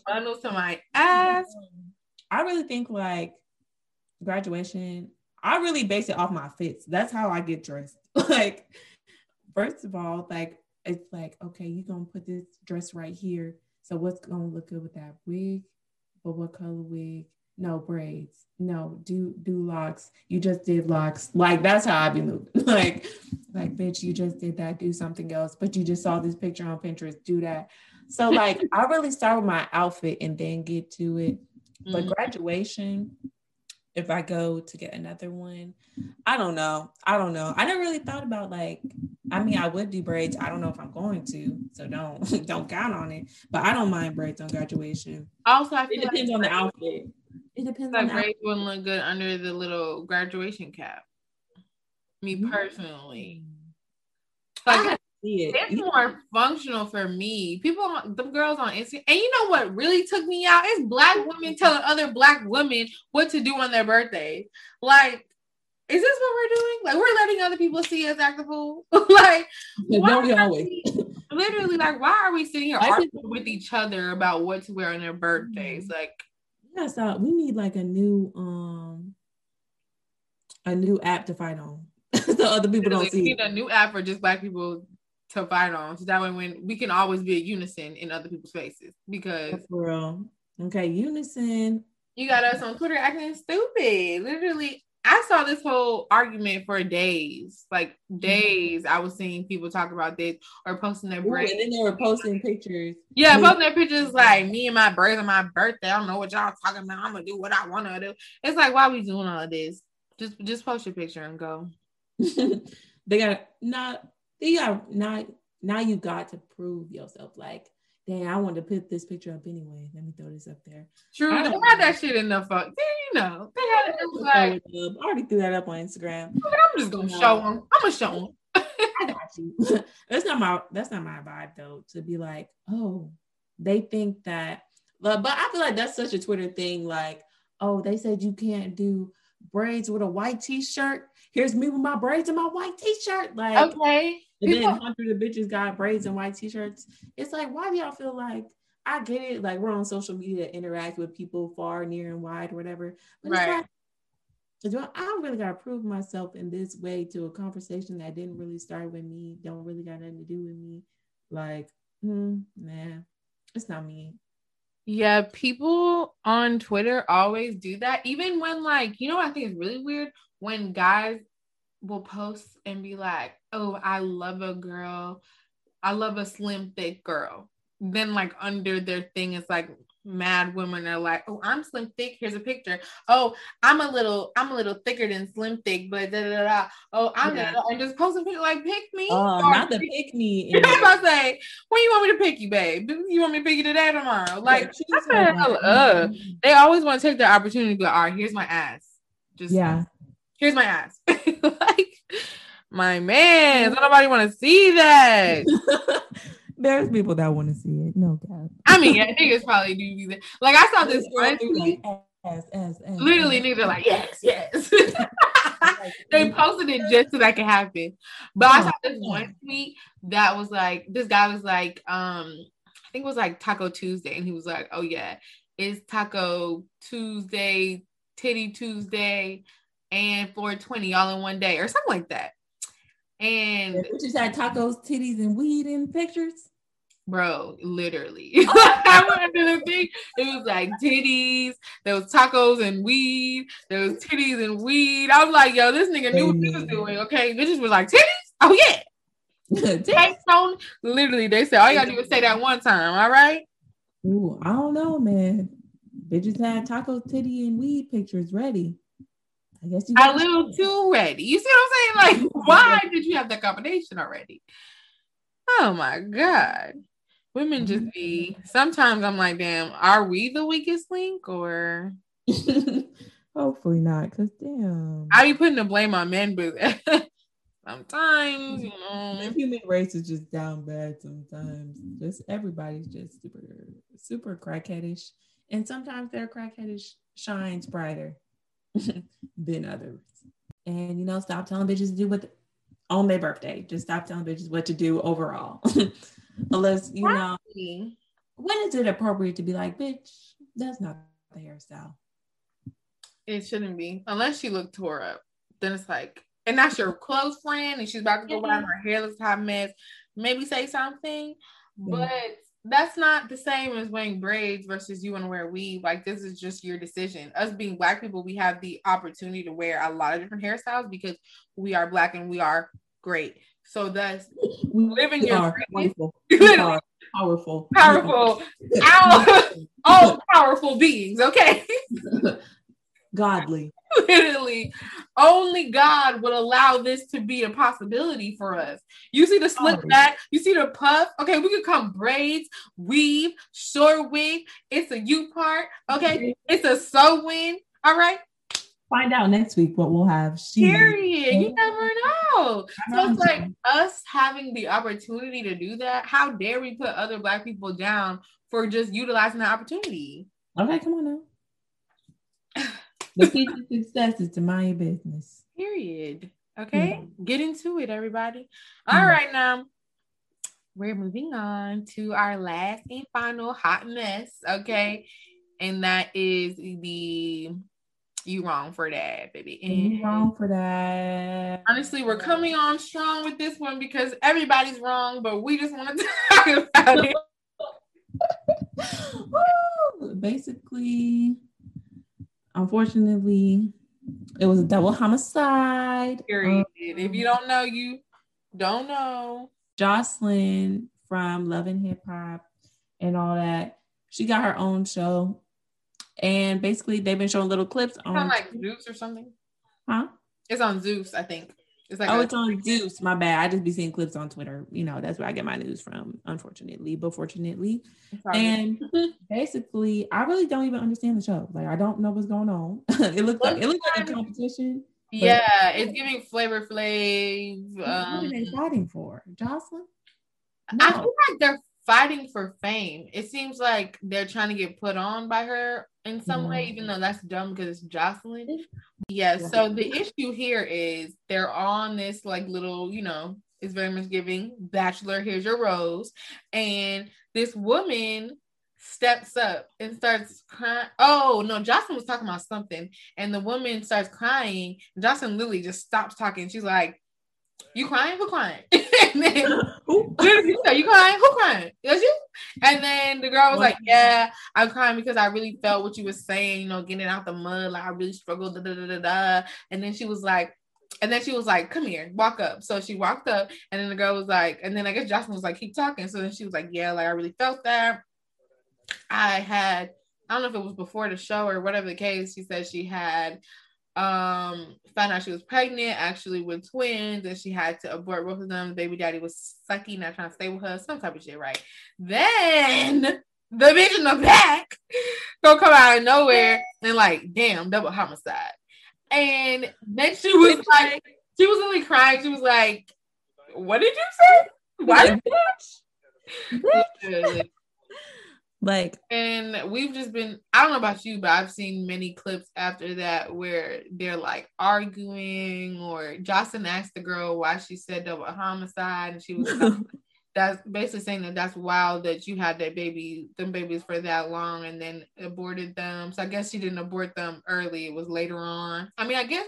bundles to my ass. I really think like graduation I really base it off my fits. That's how I get dressed. like, first of all, like it's like, okay, you're gonna put this dress right here. So what's gonna look good with that wig? But what color wig? No braids. No, do do locks. You just did locks. Like that's how I be moving. like, like bitch, you just did that. Do something else. But you just saw this picture on Pinterest. Do that. So like, I really start with my outfit and then get to it. But mm-hmm. graduation, if I go to get another one. I don't know. I don't know. I never really thought about like I mean I would do braids. I don't know if I'm going to, so don't don't count on it. But I don't mind braids on graduation. Also, I it depends like on the outfit. It depends like on braids wouldn't look good under the little graduation cap. Me mm. personally. Like see it. It's more functional for me. People, the girls on Instagram, and you know what really took me out? It's black women telling other black women what to do on their birthday. Like, is this what we're doing? Like, we're letting other people see us act the fool. like, don't we always? literally, like, why are we sitting here arguing with each other about what to wear on their birthdays? Mm-hmm. Like, yeah, so we need like a new um a new app to fight on. so other people don't see. We need a new app for just black people to fight on. So that way when we can always be a unison in other people's faces because for real. Okay, unison. You got us on Twitter acting stupid. Literally, I saw this whole argument for days, like mm-hmm. days. I was seeing people talk about this or posting their braids. And then they were posting pictures. Yeah, posting their pictures like me and my braids on my birthday. I don't know what y'all talking about. I'm gonna do what I want to do. It's like, why we doing all of this? Just just post your picture and go. they got not they are not now you got to prove yourself. Like dang, I wanted to put this picture up anyway. Let me throw this up there. True. They had that shit in the fuck. you know, they had it like, I already threw that up on Instagram. I'm just gonna show them. I'm gonna show them. I got you. that's not my that's not my vibe though. To be like, oh, they think that, but, but I feel like that's such a Twitter thing. Like, oh, they said you can't do braids with a white t-shirt. Here's me with my braids and my white t-shirt. Like, okay. And then hundreds of bitches got braids and white t-shirts. It's like, why do y'all feel like I get it? Like we're on social media to interact with people far, near, and wide, or whatever. But right. it's like, I don't really gotta prove myself in this way to a conversation that didn't really start with me, don't really got nothing to do with me. Like, hmm, nah, it's not me. Yeah, people on Twitter always do that. Even when, like, you know, I think is really weird when guys will post and be like, oh, I love a girl. I love a slim, thick girl. Then, like, under their thing, it's like mad women are like, oh, I'm slim, thick. Here's a picture. Oh, I'm a little, I'm a little thicker than slim, thick, but da da da. Oh, I'm yeah. and just post a picture like, pick me. Oh, not the pick me. I'm about to say, when you want me to pick you, babe? You want me to pick you today tomorrow? Like, yeah, uh, they always want to take the opportunity to go, all right, here's my ass. Just yeah here's my ass. like my man, nobody want to see that. There's people that want to see it. No doubt. I mean, yeah, niggas probably do that. Like I saw this one tweet. Yes, Literally, niggas are like, yes, yes. they posted it just so that could happen. But I saw this one tweet that was like, this guy was like, um, I think it was like Taco Tuesday, and he was like, oh yeah, it's Taco Tuesday, Titty Tuesday, and 420 all in one day or something like that. And yeah, just had tacos, titties, and weed in pictures. Bro, literally. I went into the thing. It was like titties, there was tacos and weed, there was titties and weed. I was like, yo, this nigga knew what he was doing. Okay. Bitches was like, titties? Oh yeah. Stone, literally, they said all you gotta do is say that one time, all right? Ooh, I don't know, man. Bitches had taco, titty, and weed pictures ready. I guess you got a little too ready. You see what I'm saying? Like, why did you have that combination already? Oh my god. Women just mm-hmm. be sometimes I'm like, damn, are we the weakest link or hopefully not? Cause damn. I be putting the blame on men, but sometimes, you mm-hmm. know. The human race is just down bad sometimes. Just everybody's just super, super crackheadish. And sometimes their crackheadish shines brighter. than others. And you know, stop telling bitches to do what on their birthday. Just stop telling bitches what to do overall. Unless you know when is it appropriate to be like, bitch, that's not the hairstyle. It shouldn't be. Unless she looked tore up. Then it's like, and that's your close friend, and she's about to go around her hair looks hot mess. Maybe say something. But that's not the same as wearing braids versus you want to wear weave. Like this is just your decision. Us being black people, we have the opportunity to wear a lot of different hairstyles because we are black and we are great. So we living your wonderful. powerful, powerful, all, all powerful beings. Okay, godly. Literally, only God would allow this to be a possibility for us. You see the slip oh. back, you see the puff. Okay, we could come braids, weave, short wig. It's a U part. Okay, mm-hmm. it's a sew in. All right. Find out next week what we'll have. She Period. You never know. So it's like us having the opportunity to do that. How dare we put other black people down for just utilizing that opportunity? Okay, come on now. The key to success is to mind your business. Period. Okay, get into it, everybody. All right, now we're moving on to our last and final hot mess. Okay, and that is the You wrong for that, baby. You wrong for that. Honestly, we're coming on strong with this one because everybody's wrong, but we just want to talk about it. Basically, unfortunately, it was a double homicide. Period. Um, if you don't know, you don't know. Joseline from Love and Hip Hop and all that. She got her own show. And basically they've been showing little clips on like Zeus or something. Huh? It's on Zeus, I think. It's like oh, a- it's on Zeus. My bad. I just be seeing clips on Twitter. You know, that's where I get my news from, unfortunately, but fortunately. And basically, I really don't even understand the show. Like, I don't know what's going on. it looks like it looks like a competition. Yeah, it's giving Flavor Flav. What um, are they um, fighting for, Joseline? No. I feel like they're fighting for fame. It seems like they're trying to get put on by her in some way, even though mm-hmm. that's dumb because it's Joseline. Yeah, so the issue here is they're on this like little, you know, it's very much giving bachelor, here's your rose. And this woman steps up and starts crying. Oh no, Joseline was talking about something, and the woman starts crying. Joseline literally just stops talking. She's like, You crying? Who crying? and then Who? you You crying? Who crying? Is you? And then the girl was what? like, Yeah, I'm crying because I really felt what you were saying, you know, getting out the mud, like I really struggled, da da da da. And then she was like, and then she was like, "Come here, walk up." So she walked up, and then the girl was like, and then I guess Joseline was like, "Keep talking." So then she was like, "Yeah, like I really felt that." I had, I don't know if it was before the show or whatever the case. She said she had um found out she was pregnant actually with twins and she had to abort both of them. The baby daddy was sucky, not trying to stay with her, some type of shit, right? Then the bitch in the back gonna come out of nowhere and like, damn, double homicide. And then she was like, she was only crying. She was like, What did you say? Why bitch? bitch. Like, and we've just been, I don't know about you, but I've seen many clips after that where they're like arguing, or Joseline asked the girl why she said double homicide, and she was like, that's basically saying that that's wild that you had that baby, them babies for that long and then aborted them. So I guess she didn't abort them early, it was later on. I mean, I guess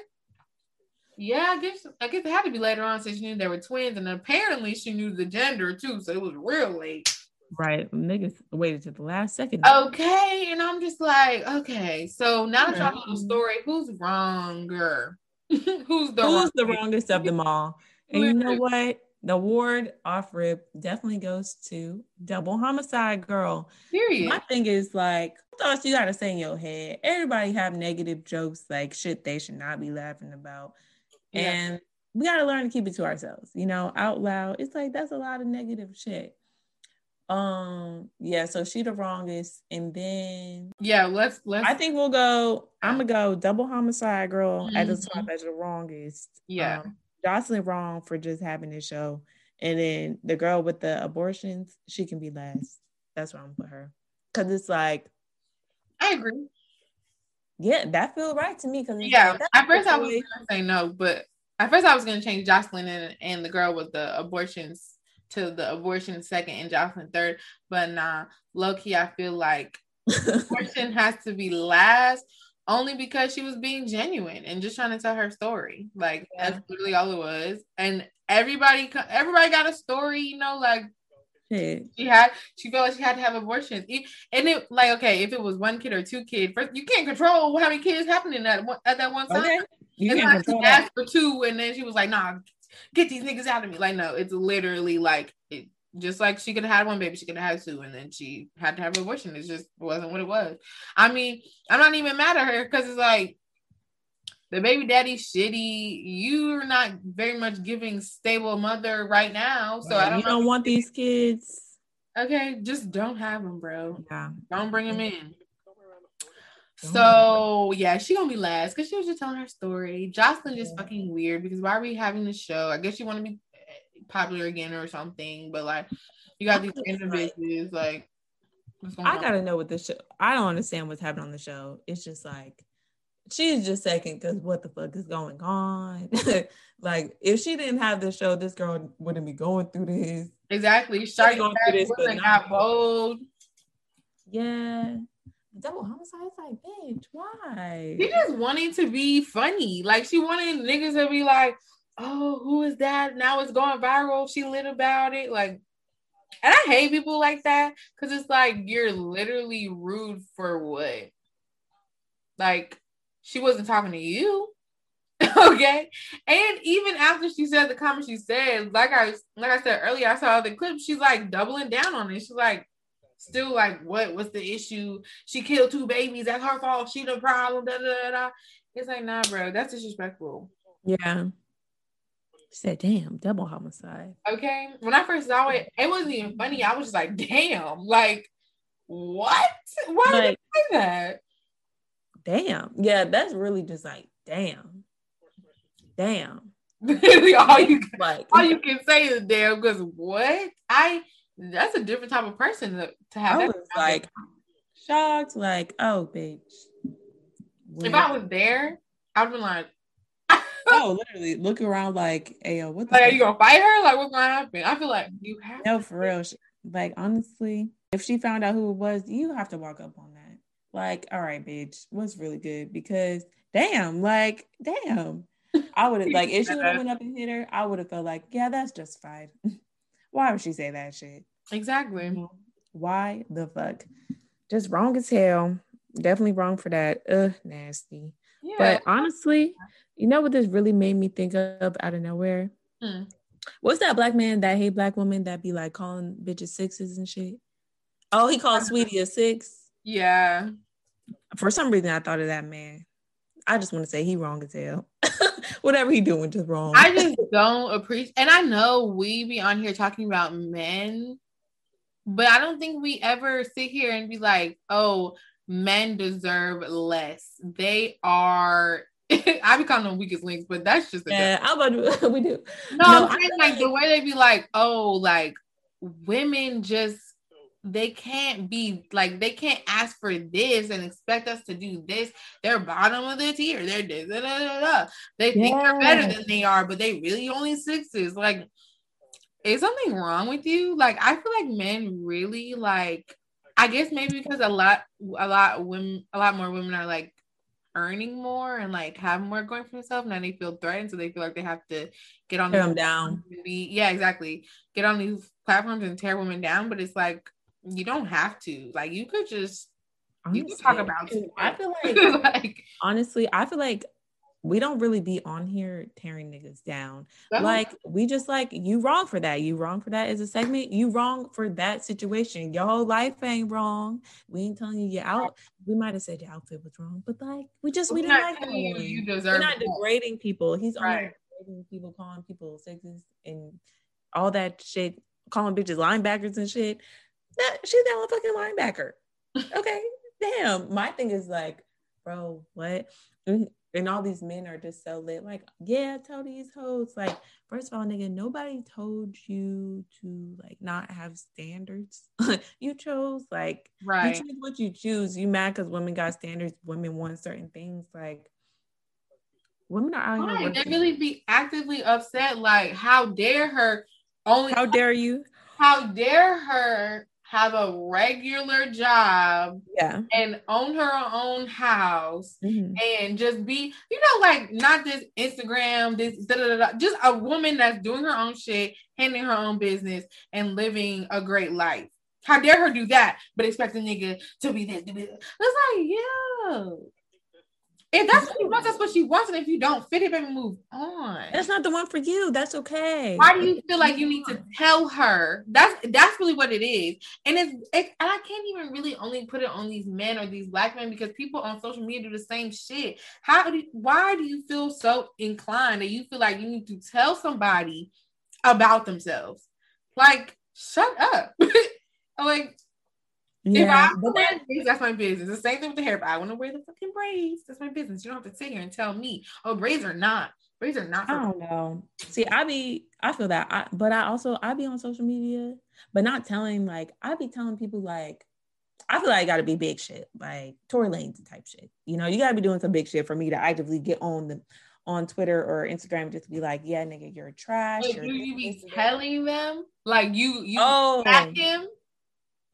yeah, I guess I guess it had to be later on since she knew they were twins, and apparently she knew the gender too, so it was real late. Right. Niggas waited to the last second. Okay. And I'm just like, okay. So now that y'all know the story, who's wronger? who's the Who's wrongest? the wrongest of them all? And you know what? The award off rip definitely goes to double homicide girl. Period. My thing is like thoughts you gotta say in your head. Everybody have negative jokes, like shit they should not be laughing about. Yeah. And we gotta learn to keep it to ourselves, you know, out loud. It's like that's a lot of negative shit. Um, yeah, so she the wrongest, and then yeah, let's let's. I think we'll go. I'm gonna go double homicide girl mm-hmm. at the top mm-hmm. as the wrongest. Yeah, um, Joseline wrong for just having this show, and then the girl with the abortions, she can be last. That's where I'm gonna put her, cause it's like, I agree. Yeah, that feel right to me. Cause yeah, like, at first I was gonna say no, but at first I was gonna change Joseline and and the girl with the abortions to the abortion second and Joseline third. But nah, low key, I feel like abortion has to be last only because she was being genuine and just trying to tell her story. Like yeah. that's literally all it was. And everybody, everybody got a story, you know, like she had, she felt like she had to have abortions. And it, like, okay, if it was one kid or two kids, first you can't control how many kids happening at at that one time. Okay. You can't control asked for two, and then she was like, "Nah, get these niggas out of me. Like, no, it's literally like it, just like she could have had one baby, she could have had two, and then she had to have an abortion. It just wasn't what it was. I mean, I'm not even mad at her because it's like the baby daddy shitty. You're not very much giving stable mother right now, so I don't. You don't want these kids. Okay, just don't have them, bro. Yeah, don't bring them in. So yeah, she gonna be last because she was just telling her story. Joseline just fucking weird because why are we having the show? I guess you want to be eh, popular again or something, but like you got these bitches like. I gotta know what this show. I don't understand what's happening on the show. It's just like she's just second because what the fuck is going on? like if she didn't have this show, this girl wouldn't be going through this. Exactly. Shawty going through this, but got bold. Yeah, double homicide. Like, bitch, why? She just wanted to be funny. Like she wanted niggas to be like, oh, who is that? Now it's going viral. She lit about it. Like, and I hate people like that because it's like you're literally rude for what? Like, she wasn't talking to you. okay. And even after she said the comment she said, like I like I said earlier, I saw the clip, she's like doubling down on it. She's like, still like, what was the issue? She killed two babies. That's her fault. She the problem. Da, da, da, It's like, nah, bro, that's disrespectful. Yeah. She said, damn, double homicide. Okay. When I first saw it, it wasn't even funny. I was just like, damn, like, what? Why like, did they say that? Damn. Yeah, that's really just like, damn. Damn. all you can, like, all you can say is damn because what? I that's a different type of person to, to have. I was like shocked, like, oh, bitch. If I was there, I'd be like, oh, literally look around like, hey, what the like, are you gonna fight her? Like, what's gonna happen? I feel like you have no, for real. Like, honestly, if she found out who it was, you have to walk up on that. Like, all right, bitch, what's really good? Because damn, like, damn. I would have like if she would have went up and hit her, I would have felt like, yeah, that's justified. Why would she say that shit? Exactly. Why the fuck? Just wrong as hell. Definitely wrong for that. Ugh, nasty. Yeah. But honestly, you know what this really made me think of out of nowhere? Hmm. What's that black man that hate black women that be like calling bitches sixes and shit? Oh, he called Saweetie a six. Yeah. For some reason, I thought of that man. I just want to say he wrong as hell. whatever he doing just wrong. I just don't appreciate, and I know we be on here talking about men, but I don't think we ever sit here and be like, oh, men deserve less. They are. I become the weakest links, but that's just yeah. I'm about to, we do. No, no I'm saying, like the way they be like, oh, like women just they can't be like they can't ask for this and expect us to do this. They're bottom of the tier. They're this, da, da, da, They yeah. think they're better than they are, but they really only sixes. Like, is something wrong with you? Like, I feel like men really like. I guess maybe because a lot, a lot women, a lot more women are like earning more and like have more going for themselves. Now they feel threatened, so they feel like they have to get on them down. Be, yeah, exactly. Get on these platforms and tear women down. But it's like you don't have to. Like you could just honestly, you can talk about it. I feel like, like honestly, I feel like we don't really be on here tearing niggas down. Like we just like you wrong for that. You wrong for that as a segment. You wrong for that situation. Your whole life ain't wrong. We ain't telling you your out. We might have said your outfit was wrong, but like we just we didn't like that. You, you deserve. We're not degrading people. He's right. only degrading people, calling people sexist and all that shit, calling bitches linebackers and shit. That she's that fucking linebacker. Okay, damn. My thing is like, bro, what? And all these men are just so lit. Like, yeah, tell these hoes. Like, first of all, nigga, nobody told you to like not have standards. you chose like right. You choose what you choose. You mad because women got standards. Women want certain things. Like, women are out here. They really be actively upset. Like, how dare her? Only how dare you? How dare her have a regular job yeah and own her own house mm-hmm. and just be you know like not this instagram this da, da, da, just a woman that's doing her own shit handling her own business and living a great life how dare her do that but expect a nigga to be this, to be this. it's like yeah if that's what she wants, that's what she wants. And if you don't fit it, baby, move on. That's not the one for you. That's okay. Why do you feel like you need to tell her? That's that's really what it is. And it's it, and I can't even really only put it on these men or these black men because people on social media do the same shit. How do why do you feel so inclined that you feel like you need to tell somebody about themselves? Like, shut up. like yeah, if I wear braids, that's my business. The same thing with the hair. But I want to wear the fucking braids. That's my business. You don't have to sit here and tell me, oh, braids are not. Braids are not. I don't know. See, I be, I feel that, I, but I also, I be on social media, but not telling. Like, I be telling people like, I feel like I got to be big shit, like Tory Lanez type shit. You know, you got to be doing some big shit for me to actively get on the on Twitter or Instagram just be like, yeah, nigga, you're trash. Wait, you're do you be telling them like you you oh. him?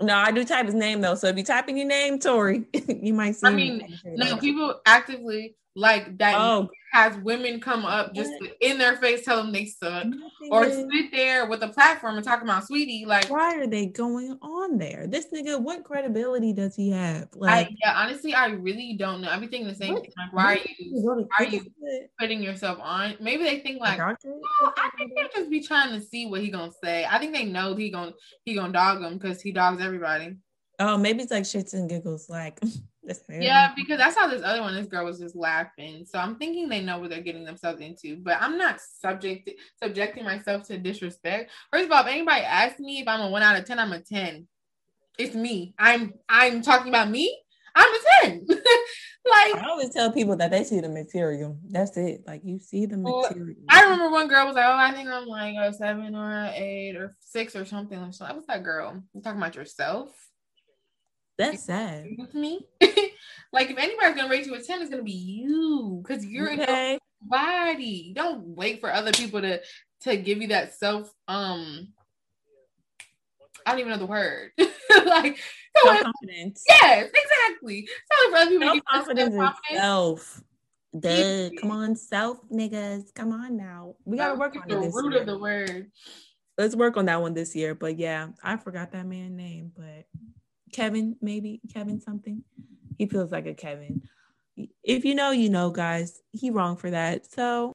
No, I do type his name though. So if you type in your name, Tory, you might see. I mean, no, people actively like that oh. Has women come up just in their face, tell them they suck, or sit there with a platform and talk about Saweetie. Like, why are they going on there? This nigga, what credibility does he have? Like, I, yeah, honestly, I really don't know. Everything the same. Thing. Like, why are you, why are you putting yourself on? Maybe they think like, well, I think they just be trying to see what he gonna say. I think they know he gonna he gonna dog him because he dogs everybody. Oh, maybe it's like shits and giggles, like. Yeah, because that's how this other one, this girl was just laughing. So I'm thinking they know what they're getting themselves into. But I'm not subject subjecting myself to disrespect. First of all, if anybody asks me if I'm a one out of ten, I'm a 10. It's me. I'm I'm talking about me. I'm a 10. like I always tell people that they see the material. That's it. Like you see the material. I remember one girl was like, Oh, I think I'm like a seven or an eight or six or something. So I was like, girl, you talking about yourself? That's sad. With me. like if anybody's gonna rate you a 10, it's gonna be you because you're okay. in your body. Don't wait for other people to to give you that self um I don't even know the word. like self confidence. Yes, exactly. Selling for other people self confidence self. Duh, come on, self niggas. Come on now. We gotta work on the root year. of the word. Let's work on that one this year. But yeah, I forgot that man name, but Kevin, maybe Kevin something. He feels like a Kevin. If you know, you know, guys. He wrong for that. So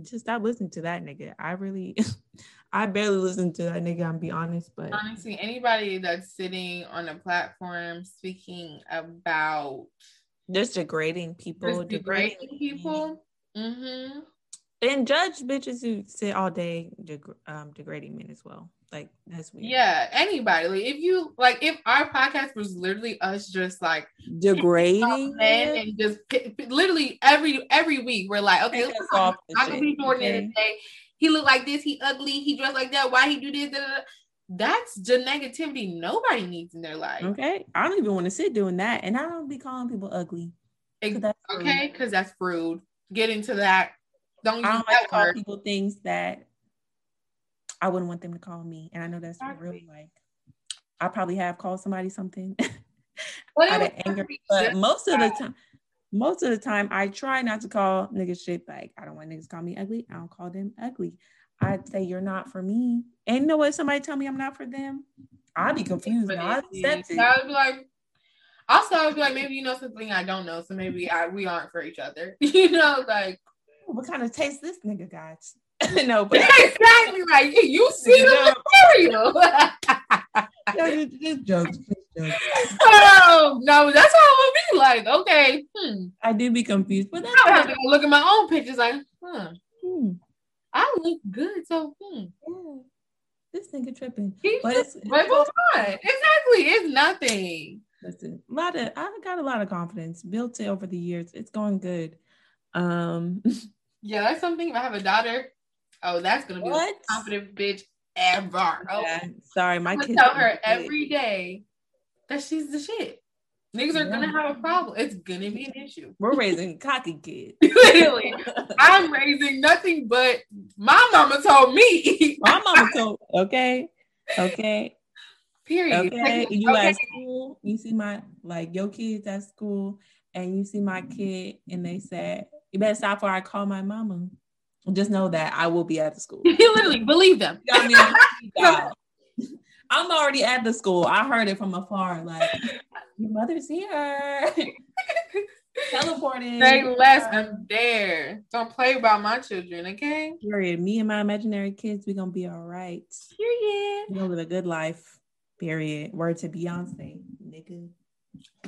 just stop listening to that nigga. I really, I barely listen to that nigga. I'm be honest, but honestly, anybody that's sitting on a platform speaking about just degrading people, just degrading, degrading people. Mm-hmm. And judge bitches who sit all day deg- um, degrading men as well. Like that's weird. Yeah, anybody. Like if you like if our podcast was literally us just like degrading and just literally every every week we're like, okay, let's talk. I could be Jordan okay. today. He looked like this, he ugly, he dressed like that, why he do this, da, da, da. that's the negativity nobody needs in their life. Okay. I don't even want to sit doing that. And I don't be calling people ugly. okay, because that's rude. Get into that. Don't I don't like call people things that I wouldn't want them to call me. And I know that's exactly. real like I probably have called somebody something out of anger. But most of the time, most of the time I try not to call niggas shit like I don't want niggas to call me ugly. I don't call them ugly. I'd say you're not for me. And you know what? Somebody tell me I'm not for them. I'd be confused. I'd accept it. I would be like, also I would be like, maybe you know something I don't know, so maybe I we aren't for each other. you know, like what kind of taste this nigga got? no, but exactly right. You see the material. no, just jokes, just jokes. Oh no, that's how it would be like. Okay, hmm. I do be confused, but I have to look at my own pictures. Like, huh, hmm. I look good, so hmm. Yeah. This nigga tripping. He's but it's, on. Exactly, it's nothing. Listen, a lot of I've got a lot of confidence built it over the years. It's going good. Um, yeah, that's something. If I have a daughter, Oh, that's gonna be what? the confident bitch ever. Oh, yeah. sorry, my kids tell her every day that she's the shit. Niggas are yeah. gonna have a problem. It's gonna be an issue. We're raising cocky kids. Literally, I'm raising nothing but my mama told me. my mama told. Okay, okay. Period. Okay, you okay. at school, you see my like your kids at school, and you see my kid, and they said, "You better stop before I call my mama." Just know that I will be at the school. You literally believe them. I'm already at the school. I heard it from afar. Like your mother's here. Teleporting. Say less. I'm there. Don't play about my children, okay? Period. Me and my imaginary kids, we're gonna be all right. Period. We're gonna live a good life. Period. Word to Beyonce, nigga.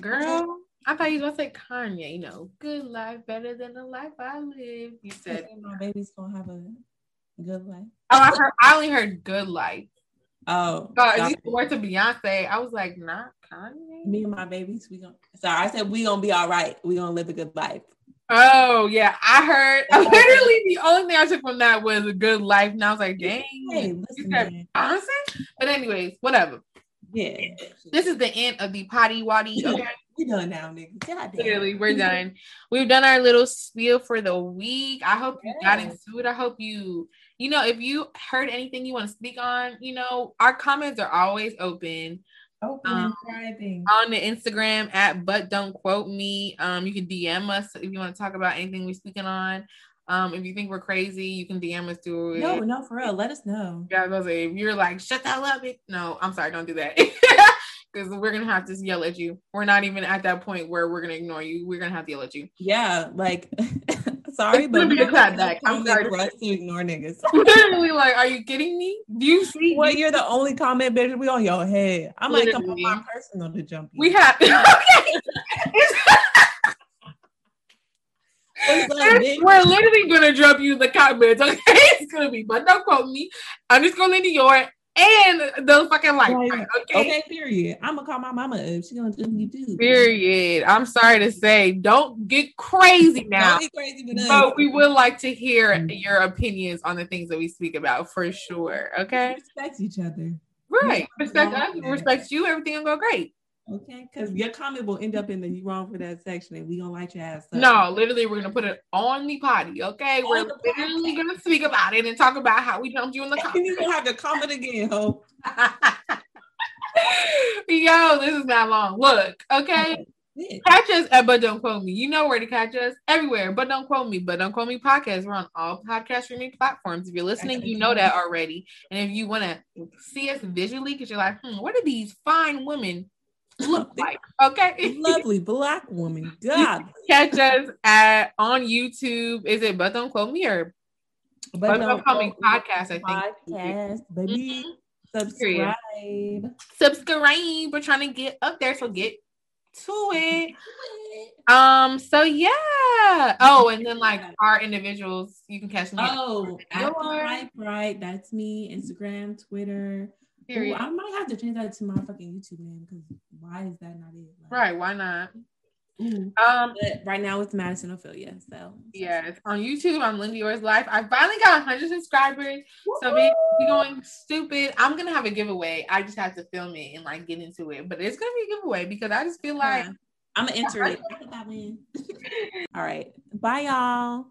Girl. I thought you was gonna say Kanye, you know, good life better than the life I live. You said my baby's gonna have a good life. Oh, I heard I only heard good life. Oh, so you went to Beyonce. I was like, not Kanye. Me and my babies, we gonna sorry, I said we gonna be all right. We gonna live a good life. Oh yeah, I heard. Literally, the only thing I took from that was a good life, and I was like, "Dang, hey, listen, Beyonce." But anyways, whatever. Yeah, this is the end of the potty waddy. Okay, we done now, nigga. God Clearly, we're done. We've done our little spiel for the week. I hope you got into it. I hope you you know, if you heard anything you want to speak on, you know, our comments are always open. Open um. On the Instagram at but don't quote me. Um, you can DM us if you want to talk about anything we're speaking on. Um, if you think we're crazy, you can DM us through it. No, no, for real. Let us know. Yeah, I was if you're like, shut that up, it. No, I'm sorry, don't do that. Because we're gonna have to yell at you. We're not even at that point where we're gonna ignore you. We're gonna have to yell at you. Yeah, like sorry, it's but we got that. I'm sorry for us to ignore niggas. Literally, like, are you kidding me? Do you see? Well, you're the only comment, bitch. We on your head. I'm Literally. like, come on, my personal to jump. You. We have okay. we're literally gonna drop you in the comments. Okay, it's gonna be, but don't quote me. I'm just gonna Lindy York and the fucking like. Okay. Okay. Period. I'm gonna call my mama up. She gonna do you do. Period. I'm sorry to say, don't get crazy now. Get crazy but we would like to hear mm-hmm. your opinions on the things that we speak about for sure. Okay. We respect each other. Right. Respect us. Respect you. Everything will go great. Okay, because your comment will end up in the you wrong for that section, and we gonna light your ass up. No, literally, we're gonna put it on the potty. Okay, on we're literally gonna speak about it and talk about how we jumped you in the comment. you gonna have to comment again, ho. Yo, this is not long. Look, okay. Catch us at But Don't Quote Me. You know where to catch us everywhere. But Don't Quote Me. But Don't Quote Me podcast. We're on all podcast streaming platforms. If you're listening, you know that already. And if you want to see us visually, because you're like, hmm, what are these fine women look like. Okay. Lovely black woman. God. Catch us at on YouTube. Is it But Don't Quote Me or But, Don't Quote Me podcast? I think. Podcast, baby. Mm-hmm. Subscribe. Subscribe. We're trying to get up there, so get to it. Um, so yeah. Oh, and then like our individuals, you can catch me. Oh, at right, right. That's me. Instagram, Twitter. Ooh, I might have to change that to my fucking YouTube name because why is that not it? Like, right? Why not? Um, but right now it's Madison Ophelia. So yes, on YouTube, I'm Lindy Yours Life. I finally got 100 subscribers, Woo-hoo! so maybe going stupid. I'm gonna have a giveaway. I just have to film it and like get into it, but it's gonna be a giveaway because I just feel like yeah. I'm gonna enter it. All right, bye y'all.